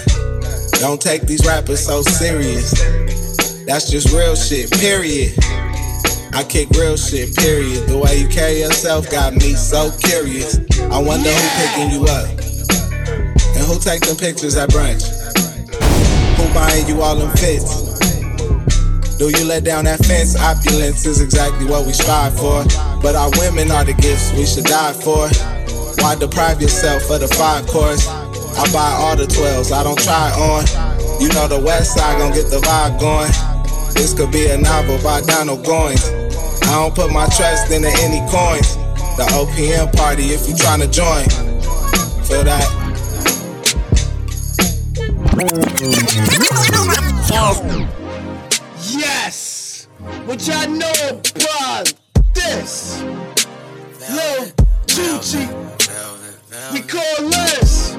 Don't take these rappers so serious. That's just real shit, period. I kick real shit, period. The way you carry yourself got me so curious. I wonder who picking you up. And who take them pictures at brunch? Who buying you all them fits? Do you let down that fence? Opulence is exactly what we strive for. But our women are the gifts we should die for. Why deprive yourself of the five course? I buy all the 12s, I don't try on. You know the west side gon' get the vibe going. This could be a novel by Donald Goines. I don't put my trust into any coins. The OPM party if you tryna join. Feel that? Yes! What y'all know about this? Lil Gucci. We call this.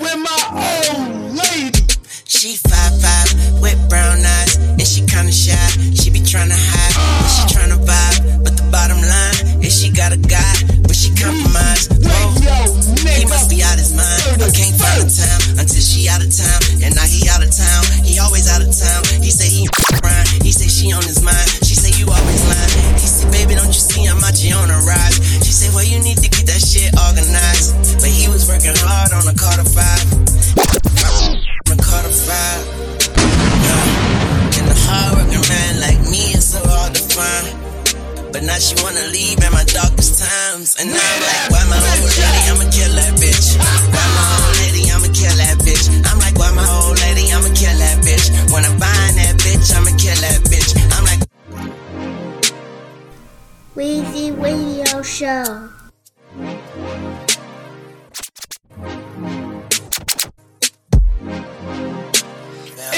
With my old lady. She five five with brown eyes, and she kinda shy. She be tryna hide, but she tryna vibe. But the bottom line is she got a guy, but she compromised. Oh, he must be out his mind. I can't find a time until she out of town, and now he out of town. He always out of town. He say he around. He say she on his mind. She say you always lying. He say baby don't you see I'm out here on a rise. She say well you need to get that shit organized, but he was working hard on a Carter five. On a five. Man like me is so hard to find. But now she wanna leave in my darkest times. And now I'm like, why my old lady? I'ma kill that bitch. Why my old lady? I'ma kill that bitch. I'm like, why my lady? I'ma kill that bitch. When I'm buying that bitch, I'ma kill that bitch. I'm like, Weezy Radio Show.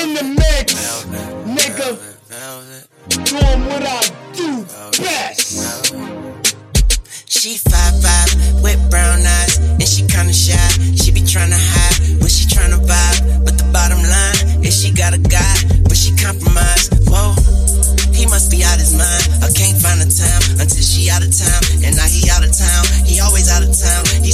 In the mix, nigga. Doing what I do best. She five five with brown eyes, and she kinda shy. She be tryna hide, but she tryna vibe. But the bottom line is she got a guy, but she compromised. Whoa, he must be out his mind. I can't find a time until she out of town, and now he out of town. He always out of town. He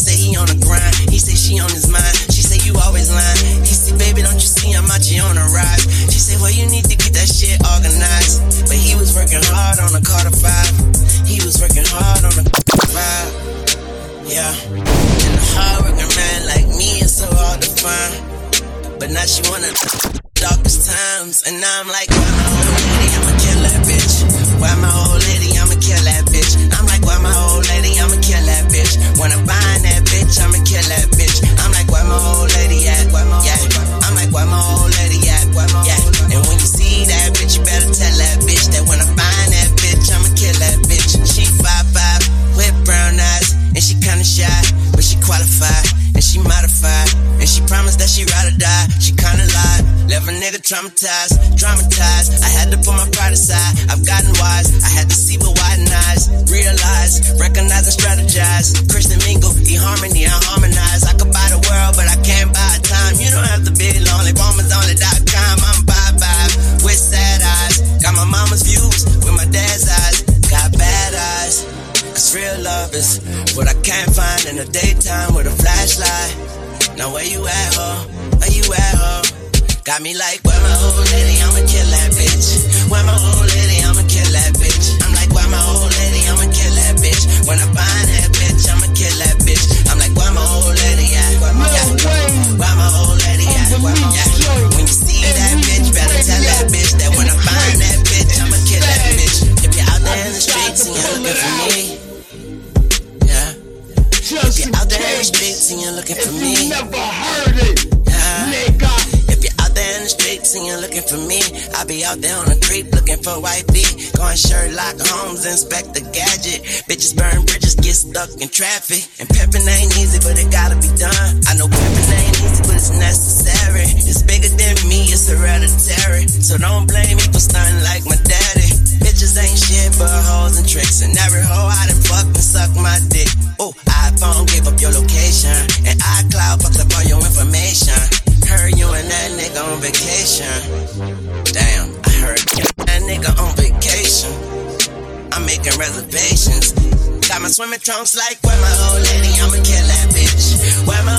vacation. Damn, I heard that nigga on vacation. I'm making reservations. Got my swimming trunks like where my old lady, I'ma kill that bitch. Where my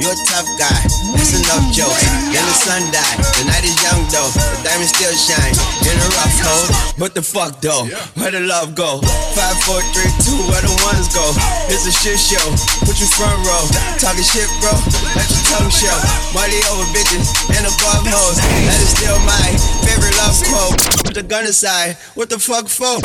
You a tough guy. That's enough jokes. Then the sun died. The night is young though. The diamond still shine. In a rough hole. What the fuck though? Where the love go? Five, four, three, two, where the ones go? It's a shit show. Put you front row. Talking shit, bro. Let your tongue show. Money over bitches and above hoes. That is still my favorite love quote. Put the gun aside. What the fuck for?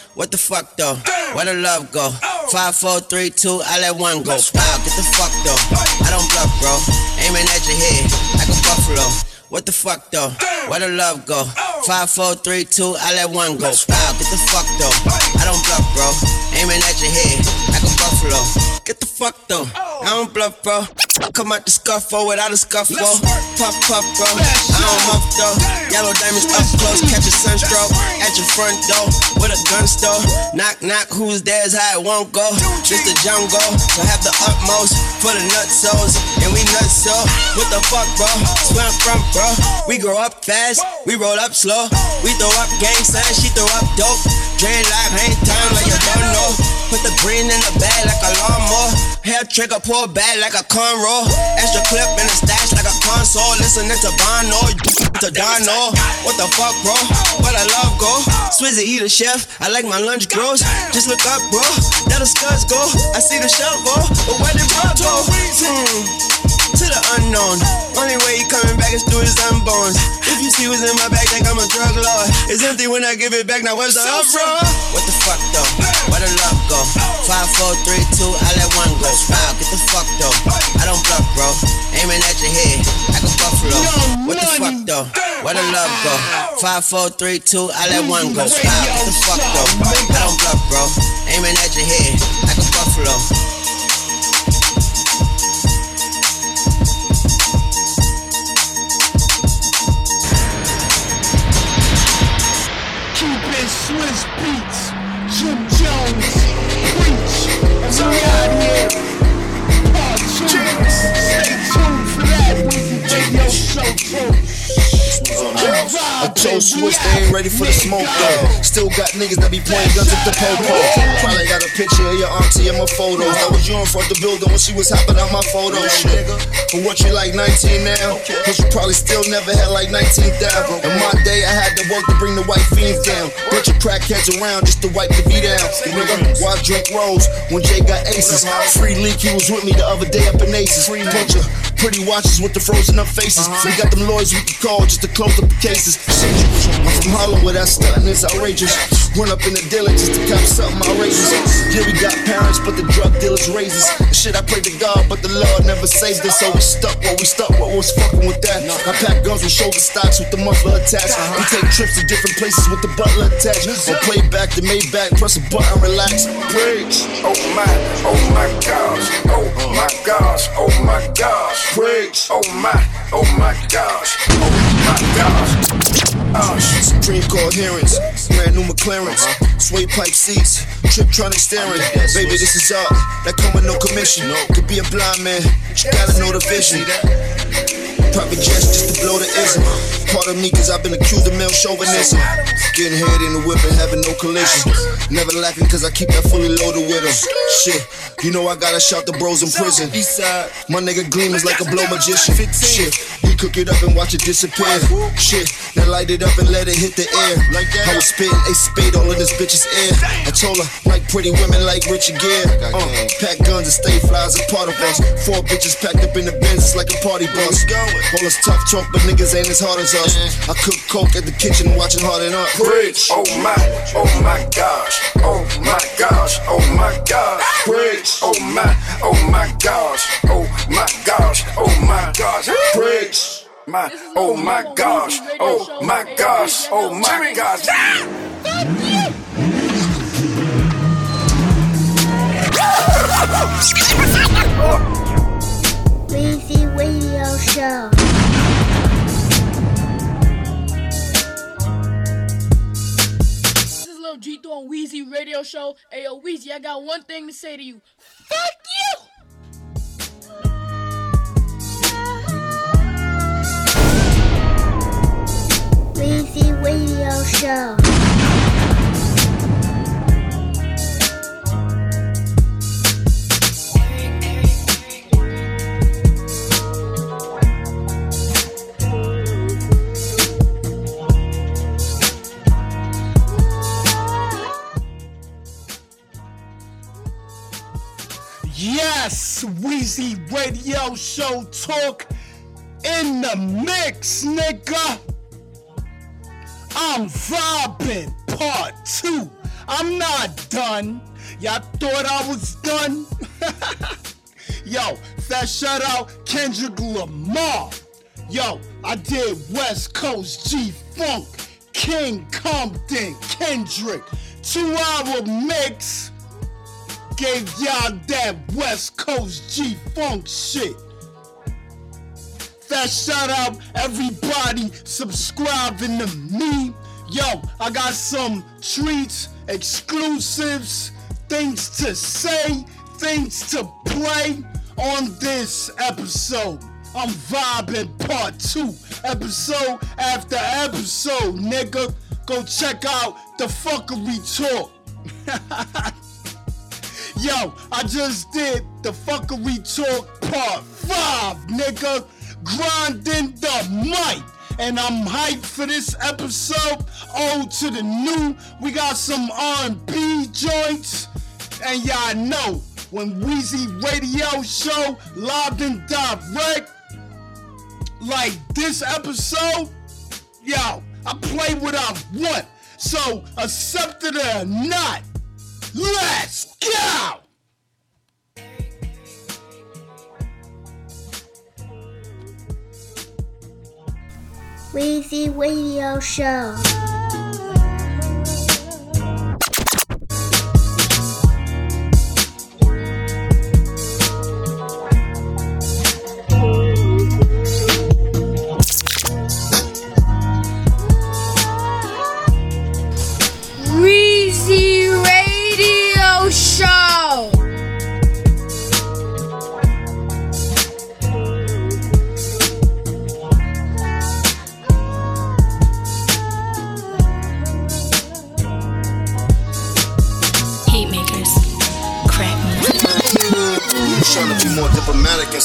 What the fuck though? Where the love go? Five, four, three, two, I let one go. Wow, get the fuck though. I don't bluff, bro. Aiming at your head like a buffalo. What the fuck though? Where the love go? Five, four, three, two, I let one go. Wow, get the fuck though. I don't bluff, bro. Aiming at your head Get the fuck though. I don't bluff, bro. Come out the scuffle oh, without a scuffle. Puff, puff, bro. I don't muff though. Yellow diamonds up close, catch a sunstroke at your front door with a gun store. Knock, knock, who's there's how it won't go. Just the jungle, so have the utmost for the nutsos, and we nuts so. What the fuck, bro? That's where I'm from, bro. We grow up fast, we roll up slow. We throw up gang signs, she throw up dope. Drain life, hang time like you don't know. Put the green in the bag like a lawnmower. Hair trigger, pull back like a cornrow. Extra clip in the stash like a console. Listening to Bono, to Dono. What the fuck, bro? Where the love go? Swizzy eat a chef. I like my lunch gross. Just look up, bro. That the scuds go. I see the shovel, but where did bro go? Hmm. To the unknown. Only way he coming back is through his unborns. If you see what's in my bag, think I'm a drug lord. It's empty when I give it back. Now where's the uproar? What the fuck though? Where the love go? Five, four, three, two, I let one go. Wow, get the fuck though. I don't bluff, bro. Aiming at your head like a buffalo. What the fuck though? Where the love go? Five, four, three, two, I let one go. Wow, get the fuck though. I don't bluff, bro. Aiming at your head like a buffalo. Preach. And we out here. Part two. Stay tuned for that. Weezy Radio Show too. I told they ain't ready for the smoke though. Still got niggas that be pointing guns at the popo. Probably got a picture of your auntie in my photos. That was you in front of the building when she was hopping out my photos. Shit. For what you like 19 now? Cause you probably still never had like 19 down. In my day, I had to work to bring the white fiends down. Bunch of crackheads around just to wipe the beat down. Nigga, why drink rolls when Jay got aces? Free Leak, he was with me the other day up in Aces. Bunch of pretty watches with the frozen up faces. Uh-huh. We got them lawyers we can call just to close up the cases. I'm from Harlem where that stunting is outrageous. Run up in the dealer just to cop something outrageous. Yeah, we got parents, but the drug dealers raises. Shit, I pray to God, but the Lord never saved us. So we stuck what we stuck, what was fucking with that. I pack guns with shoulder stocks with the muffler attached. Uh-huh. We take trips to different places with the butler attached. Or play back the Maybach, press a button, relax. Preach. Oh my, oh my gosh, oh my gosh, oh my gosh. Preach. Oh my, oh my gosh, oh my gosh. Oh, Supreme hearings, brand new McLarens, sway pipe seats, Tiptronic steering. Baby, this is art that come with no commission. No. Could be a blind man, you gotta know the vision. Jets just to blow the ism. Part of me, cause I've been accused of male chauvinism. Getting head in the whip and having no collision. Never lacking, cause I keep that fully loaded with them. Shit, you know I gotta shout the bros in prison. My nigga Gleam is like a blow magician. Shit, he cook it up and watch it disappear. Shit, now light it up and let it hit the air. like I was spitting a spade all in this bitch's ear. I told her, like pretty women like Richard Gere. Uh, pack guns and stay flies a part of us. Four bitches packed up in the Benz, it's like a party bus. All this tough talk, but niggas ain't as hard as us. I cook coke at the kitchen, watching Harden Up. Bridge, oh my, oh my gosh, oh my gosh, oh my gosh. Bridge, oh my, oh my gosh, oh my gosh, oh my gosh. Bridge, my, oh my gosh, oh my gosh, oh my gosh. Weezy Radio Show. This is Lil on Weezy Radio Show. Hey yo, Weezy, I got one thing to say to you. Fuck you! Weezy Radio Show. Radio Show talk in the mix, nigga. I'm vibing, part two. I'm not done. Y'all thought I was done? Yo, that shout out Kendrick Lamar. Yo, I did West Coast G Funk, King Compton, Kendrick, two hour mix. Gave y'all that West Coast G Funk shit. That shout out everybody subscribing to me. Yo, I got some treats, exclusives, things to say, things to play on this episode. I'm vibing part two, episode after episode, nigga. Go check out the fuckery talk. Yo, I just did the fuckery talk part five, nigga. Grinding the mic. And I'm hyped for this episode. Old to the new. We got some R&B joints. And y'all know when Weezy Radio Show live and direct, like this episode, yo, I play what I want. So accept it or not. Let's go! Weezy Radio Show.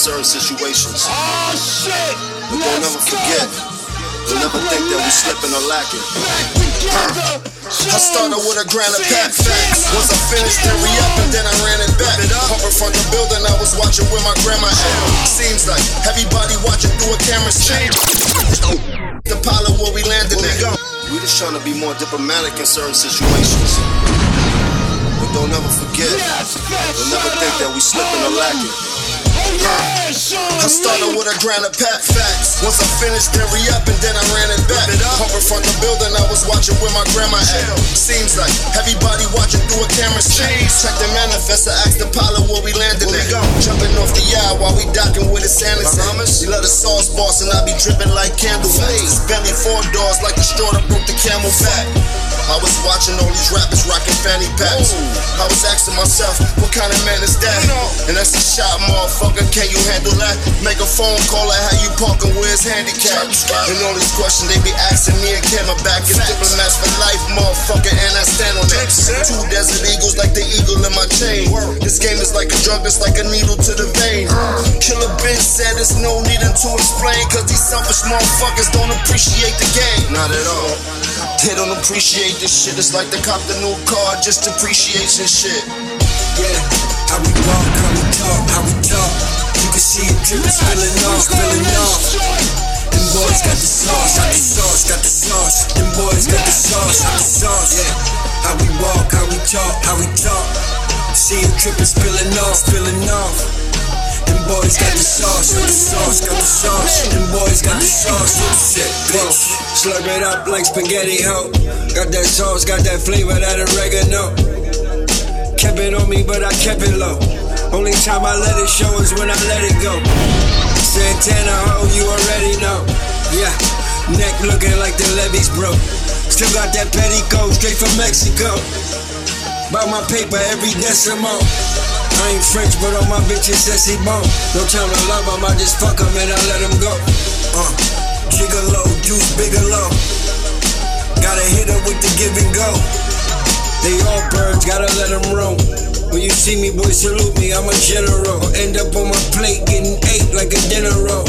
Certain situations. Oh shit! But don't ever forget. Don't ever think that we're slipping or lacking. Huh. I started with a grand of pack facts. Once I finished, then re up and then I ran it back. Up in front the building, I was watching where my grandma at. Seems like everybody watching through a camera shade. The pilot where we landed at. We just trying to be more diplomatic in certain situations. But don't ever forget. Don't never think that we slipping or lacking. I started with a grand of pack facts. Once I finished, then re up and then I ran it back. Up in front the building, I was watching where my grandma at. Seems like everybody watching through a camera shade. Check the manifest, I asked the pilot where we landed at. Jumping off the yard while we docking with a Santa We let the sauce boss and I be dripping like candle wax. Bentley four doors like the straw that broke the camel back. I was watching all these rappers rocking fanny packs. I was asking myself, what kind of man is that? And that's a shot, motherfucker. Motherfucker, can you handle that? Make a phone call at how you parking, where's handicapped? And all these questions they be asking me and Kim back is diplomats for life, motherfucker, and I stand on that. Two desert eagles like the eagle in my chain. This game is like a drug, it's like a needle to the vein. Uh. Killer Ben said there's no need to explain, cause these selfish motherfuckers don't appreciate the game. Not at all. They don't appreciate this shit. It's like they cop the new car, just appreciation shit. Yeah, how we walk, how we talk, how we talk. You can see it dripping, spilling off, spilling off. Them boys got the sauce, got the sauce, got the sauce. Them boys got the sauce, got the sauce. Yeah, how we walk, how we talk, how we talk. See it dripping, spilling off, spilling off. Them boys got the sauce, got the sauce, got the sauce. Them boys got the sauce, shit, bitch. Slurp it up like spaghetti, ho. Got that sauce, got that flavor, that oregano. It on me, but I kept it low. Only time I let it show is when I let it go. Santana, ho, you already know. Yeah, neck looking like the levees broke. Still got that petticoat straight from Mexico. Buy my paper every decimal. I ain't French, but all my bitches sexy bone. No time to love them, I just fuck them and I let them go. Uh, gigolo, juice bigelow. Gotta hit her with the give and go. They all birds, gotta let them roam. When you see me, boy, salute me, I'm a general. End up on my plate, getting ate like a dinner roll.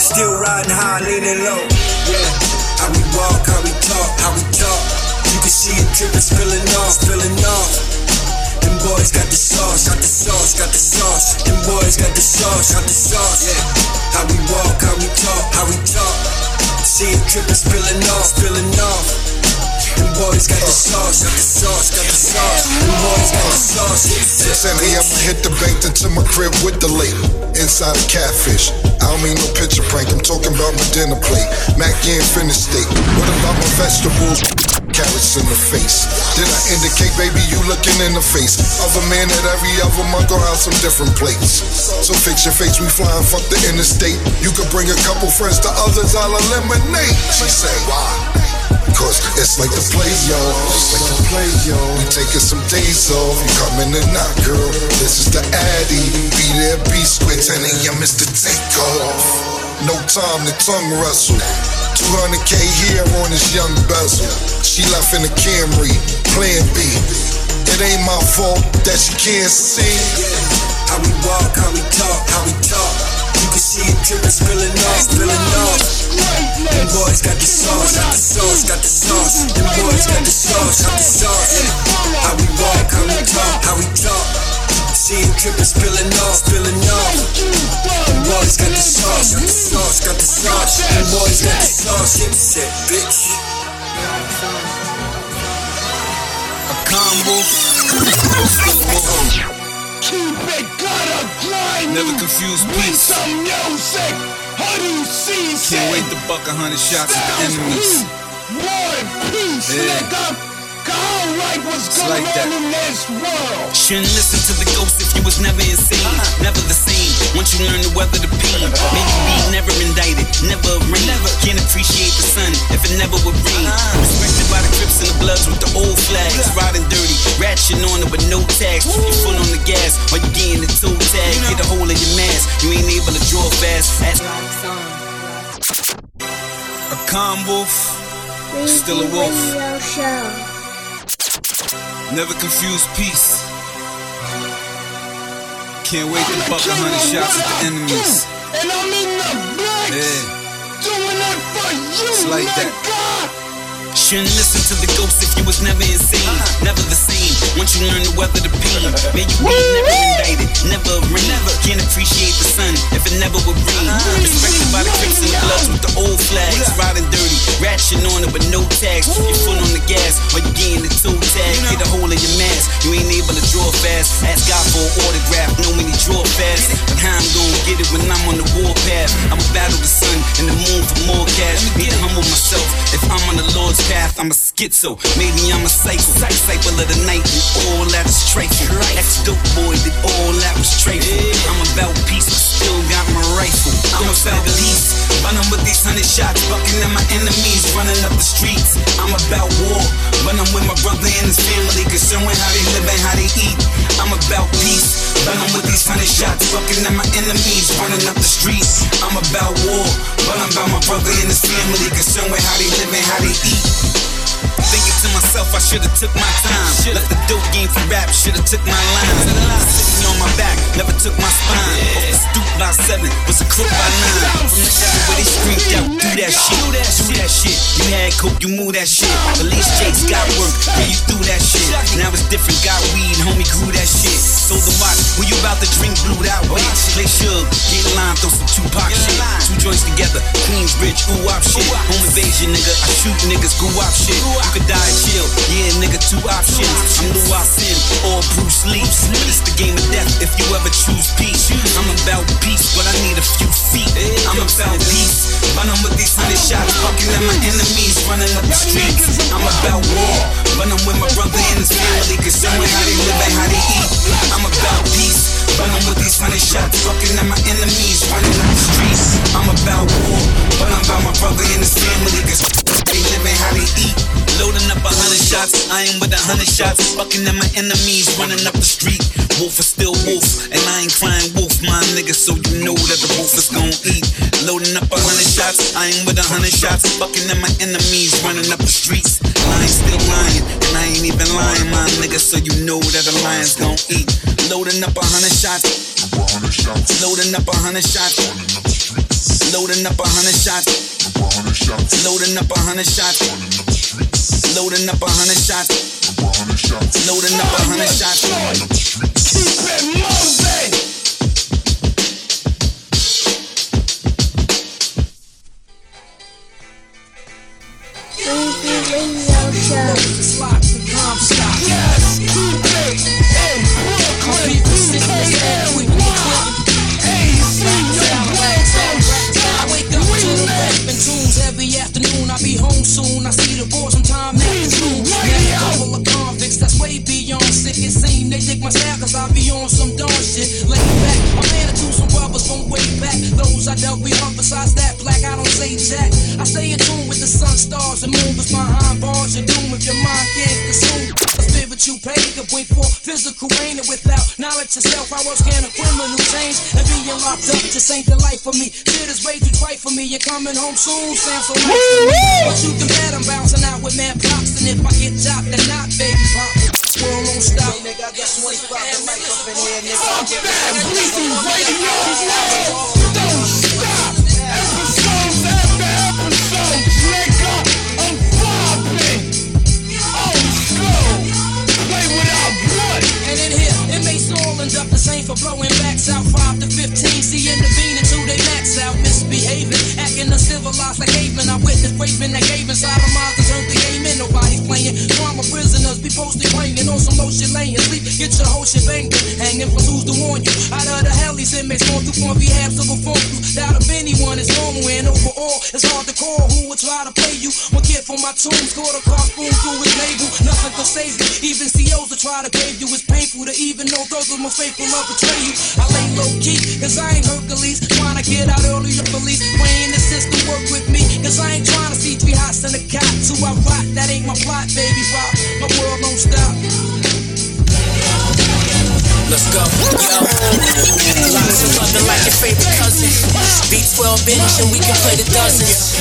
Still riding high, leaning low. Yeah, how we walk, how we talk, how we talk. You can see it dripping, spilling off, spilling off. Them boys got the sauce, got the sauce, got the sauce. Them boys got the sauce, got the sauce. Yeah, how we walk, how we talk, how we talk. See it dripping, spilling off, spilling off. Them boys got the sauce, got the sauce, got the sauce. Them boys got the sauce. Hey, I'ma hit the bank into my crib with the lady. Inside a catfish. I don't mean no picture prank, I'm talking about my dinner plate. Mac and finished steak. What about my vegetables? Carrots in the face. Did I indicate, baby, you looking in the face of a man that every other month go out some different plates? So fix your face, we flying, fuck the interstate. You could bring a couple friends to others, I'll eliminate. She said, why? Cause it's like the play, yo. It's like the play, yo. We taking some days off. You coming or not, girl? This is the Addy. Be there, be square. 10 a.m. is the takeoff. No time to tongue wrestle. 200k here on this young bezel. She left in the Camry, plan B. It ain't my fault that she can't see. How we walk, how we talk, how we talk. You can see it dripping, spilling off, spilling off. Them boys got the sauce, got the sauce, got the sauce. Them boys got the sauce, got the sauce. How we walk, how we talk, how we talk. See it dripping, spilling off, spilling off. Boys got the sauce, got the sauce, got the sauce. Them boys got the sauce, hit set, bitch. A combo. Keep it. Never confuse With peace. some music. How do you see? Can't wait to buck a hundred shots at the enemies. War and peace, Yeah. nigga. Call right what's It's going like on that. in this world. Shouldn't listen to the ghost if you was never insane. Never the same. Once you learn to weather the pain. Maybe be never indicted, never rain. Can't appreciate the sun if it never would rain. Uh-huh. Respected by the Crips and the Bloods with the old flags. Riding dirty, ratchet on it with no tags. Keep your foot on the gas while you getting the toe tag. Get a hold of your mask. You ain't able to draw fast. Ask A calm wolf, still a wolf. Never confuse peace. Can't wait to buck a hundred shots at the enemies. And I'm in the black. Yeah, Doing it for you, it's like that. Shouldn't listen to the ghost if you was never insane. Never the same. Once you learn to weather the pain. May you be never indicted, never rain. Can't appreciate the sun if it never would rain. Respected by the Crips and the Bloods with the old flags. Riding dirty, ratchet on it with no tags. Keep your foot on the gas while you getting the toe tag. Get a hole in your mask. You ain't able to draw fast. Ask God for an autograph. Know when he draw fast. But how I'm gonna get it when I'm on the warpath? I'ma battle the sun and the moon for more cash. Need to humble myself. If I'm on the Lord's path, I'm a schizo. Maybe I'm a psycho. Disciple of the night and all that is trifling. Ex dope boy did all that was trifling. I'm about peace, still got my rifle. I'm about peace. Running with these hundred shots, bucking at my enemies, running up the streets. I'm about war, I'm with my brother and his family, concerned with how they live and how they eat. I'm about peace. Running with these hundred shots, fucking at my enemies, running up the streets. I'm about war, I'm about my brother and his family, concerned with how they live and how they eat. Thinking to myself, I should've took my time. Left the dope game for rap, should've took my lines. Sitting on my back, never took my spine. Off the stoop by seven, was a crook by nine. From the ever where they screamed out, do that shit, do that shit. You had coke, you move that shit. Police chase got work, yeah, you threw that shit. Now it's different, got weed, homie grew that shit. So the watch, when you about to drink blue that way. Play Suge, get in line, throw some Tupac shit. Joints together, Queensbridge, ooh wop shit. Home invasion, nigga, I shoot niggas, go wop shit. You could die and chill, yeah, nigga, two options. I'm Lou Sin or Bruce Lee. But it's the game of death if you ever choose peace. I'm about peace, but I need a few feet. I'm about peace. Running with these hundred shots, fucking at my enemies, running up the streets. I'm about war, but I'm with my brother and his family, with how they live and how they eat. I'm about peace. Running with these hundred shots, fucking at my enemies, running up the streets. I'm about war, but I'm about my brother and his family, cause how they eat. Loading up a hundred shots, I am with a hundred shots, fucking at my enemies, running up the street. Wolf is still wolf, and I ain't crying wolf, my nigga, so you know that the wolf is gon' eat. Loading up a hundred shots, I am with a hundred shots, fucking at my enemies, running up the streets. Lying still lying, and I ain't even lying, my nigga, so you know that the lion's gon' eat. Loading up a hundred shots, loading up a hundred shots, loading up a hundred shots, loading up a hundred shots, loading up a hundred shots, loading up a hundred shots. Keep it moving. Weezy Radio Show. Yes, afternoon. I be home soon. I see the boys sometime afternoon. Now a couple of convicts that's way beyond sick. It seem they dig my style cause I be on some dawn shit. Lay back, I'm handed to some from way back. Those I dealt with besides that black, I don't say jack. I stay in tune with the sun, stars, and moon. Cause behind bars, you're doomed if your mind can't consume. A you pay, can wait for physical rain. And without knowledge yourself, how else can a criminal change? And being locked up just ain't the life for me. Shit is way too trite for me. You're coming home soon, sounds so nice. But you can bet I'm bouncing out with mad props. And if I get chopped, then not, baby pop. World won't stop. Nigga, I got 25 the mic up in here, nigga. Fuck that, Breezy Radio faithful of betray. I lay low key, cause I ain't Hercules. Trying to get out early to police. Praying the system work with me, cause I ain't trying to see three hots in a cot. Who I rock, that ain't my plot, baby pop. My world don't stop. Let's go. Yo. Lots of loving like your favorite cousin. B12 binge and we can play the dozens.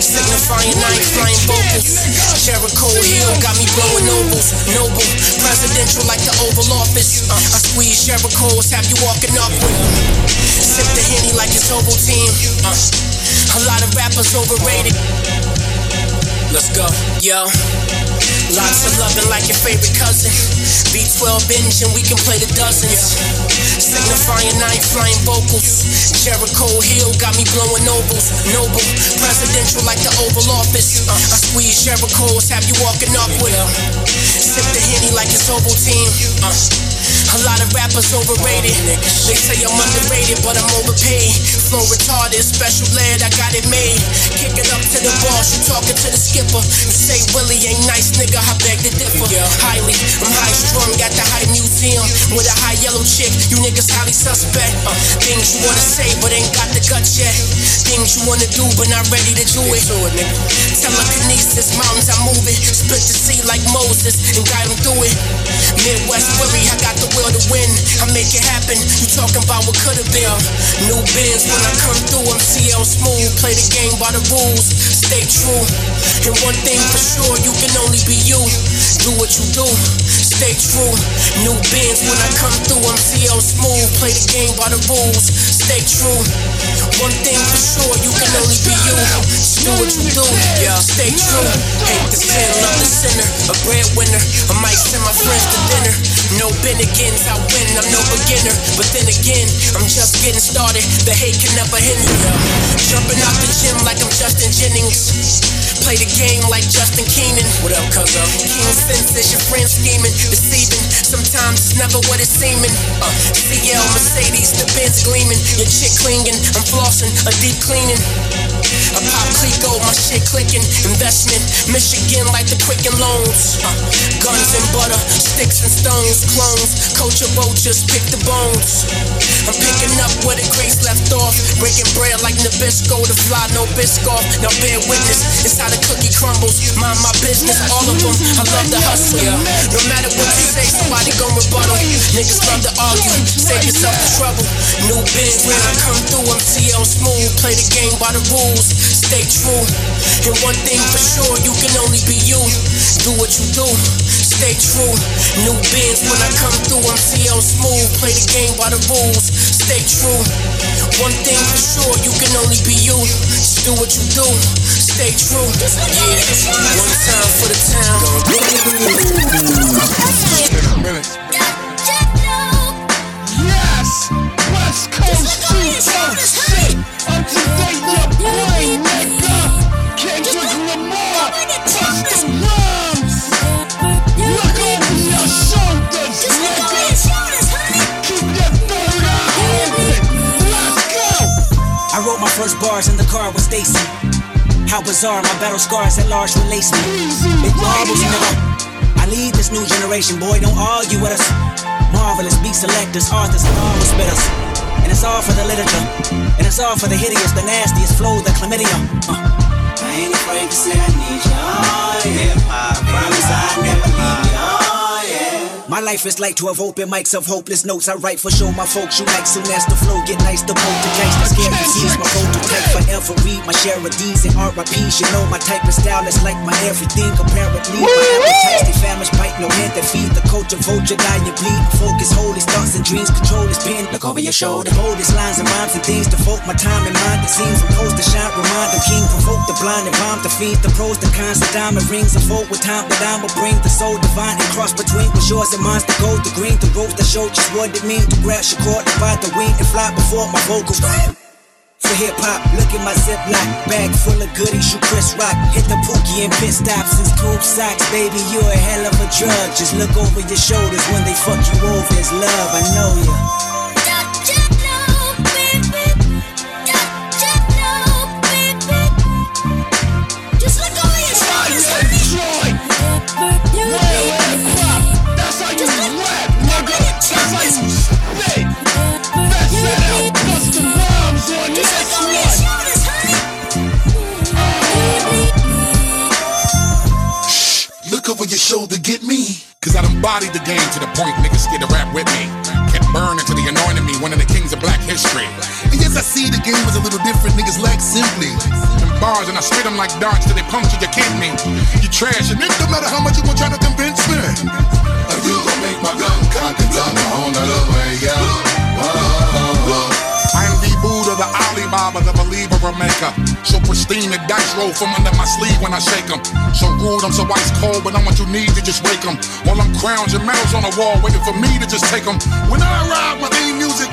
Signifying night flying vocals. Jericho Hill got me blowing nobles. Noble. Presidential like the Oval Office. Uh, I squeeze Jericho's, have you walking up with Sip the Henny like it's Ovaltine. Uh, a lot of rappers overrated. Let's go. Yo. Lots of loving like your favorite cousin. B12 binge and we can play the dozens. Signifying night flying vocals. Jericho Hill got me blowing nobles. Noble. Presidential like the Oval Office. Uh, I squeeze Jericho's, have you walking up with him. Sip the Henny like it's Ovaltine. Uh, a lot of rappers overrated. They say I'm underrated, but I'm overpaid. Flow retarded, special ed, I got it made. Kick it up to the boss, you talking to the skipper. You say Willie ain't nice, nigga, I beg to differ. Yeah. Highly, I'm high strung at the high museum with a high yellow chick. You niggas highly suspect. Uh, things you wanna say, but ain't got the guts yet. Things you wanna do, but not ready to do it. Telekinesis, mountains I move it. Split the sea like Moses and guide them through it. Midwest Willie, I got the will to win, I make it happen. You talking about what could've been. New bins when I come through, I'm CL smooth. Play the game by the rules, stay true. And one thing for sure, you can only be you. Do what you do, stay true. New bins when I come through, I'm CL smooth. Play the game by the rules, stay true. One thing for sure, you can only be you. Just do what you do, yeah, stay true. Hate the sin, love the sinner, a breadwinner. I might send my friends to dinner. No Bennigan's, I win, I'm no beginner. But then again, I'm just getting started. The hate can never hinder. Me. Jumping out the gym like I'm Justin Jennings. Play the game like Justin Keenan. What up, cuz of? King senses, your friend scheming, deceiving. Sometimes it's never what it's seeming. Uh, CL Mercedes, the Benz gleaming. Your chick clinging, I'm flossing, a deep cleaning. I pop Clicquot, my shit clicking. Investment, Michigan like the Quicken Loans. Uh, guns and butter, sticks and stones, clones. Culture vultures, pick the bones. I'm picking up where the grace left off. Breaking bread like Nabisco, the fly, no biscoff. Now bear witness, it's how the cookie crumbles. Mind my business, all of them. I love the hustle. No matter what you say, somebody gon' rebuttal. Niggas love to argue, save yourself the trouble. New biz when I come through, I'm CL smooth. Play the game by the rules, stay true. And one thing for sure, you can only be you. Do what you do, stay true. New biz when I come through, I'm CL smooth. Play the game by the rules, stay true. One thing for sure, you can only be you. Just do what you do, stay true. Yeah, one time for the town. West Coast 206! Up to date, your boy, nigga! Kendrick Lamar! Rhymes! Look over your shoulders, nigga! Keep that third eye open! Let's go! I wrote my first bars in the car with Stacy. How bizarre, my battle scars at large release me. Big marbles, nigga. I lead this new generation, boy, don't argue with us. Marvelous beat selectors, authors, and all spitters. And it's all for the literature. And it's all for the hideous, the nastiest flow, the chlamydia. Uh. I ain't afraid to say I need you. Oh, yeah. I promise I never leave. My life is like 12 open mics of hopeless notes. I write for show my folks you like soon as the flow get nice. The poltergeist, the scary seas, my prototype forever read my share of D's and RIPs. You know my type of style is like my everything. Apparently, my appetites they famished, bite no hand that feed the culture. Vulture, die and bleed. Focus, hold his thoughts and dreams, control his pen. Look over your shoulder, hold his lines and rhymes and things. Devote my time and mind. It seems supposed to shine. Remind the king, provoke the blind and bomb the. The pros, the cons, the diamond rings. A vote with time that I'ma bring the soul divine and cross between what's yours and mine's the gold, the green, the rose that show just what it means to grab your cord, divide the wing and fly before my vocals. For hip hop, look at my ziploc bag full of goodies. You Chris Rock, hit the pookie and pit stops and scoop socks, baby. You're a hell of a drug. Just look over your shoulders when they fuck you over. It's love, I know ya. Over your shoulder, get me. Cause I done bodied the game to the point niggas scared to rap with me. Kept burning till they anointed me one of the kings of black history. And yes, I see the game was a little different. Niggas lack simply. Them bars and I spit them like darts till they puncture your kidney. You trash and it don't matter how much you want try to convince me. Are you gonna make my gun cock and turn the other Alibaba, the believer or maker. So pristine, the dice roll from under my sleeve when I shake 'em. So rude, I'm so ice cold, but I'm what you need to just wake them crowns and medals on the wall waiting for me to just take 'em. When I arrive, my theme music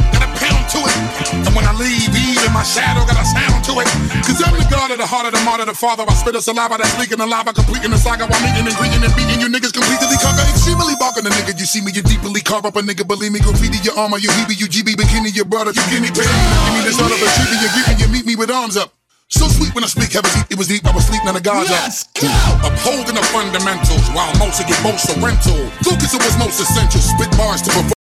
to it. And when I leave, even my shadow got a sound to it. Cause I'm the god of the heart of the martyr, the father. I spit a saliva that's leaking the lava, completing the saga while meeting and greeting and beating you niggas completely conquer. Extremely barking the nigga, you see me, you deeply carve up a nigga. Believe me, graffiti your armor, you heebie, you GB, bikini, your brother, you guinea pig. Give me this other, but treat you give me, you meet me with arms up. So sweet when I speak, heavens deep, it was deep, I was sleeping on the Gaza. Let's go! Upholding the fundamentals while most of get most are rental. Focus on what's most essential, spit bars to provoke.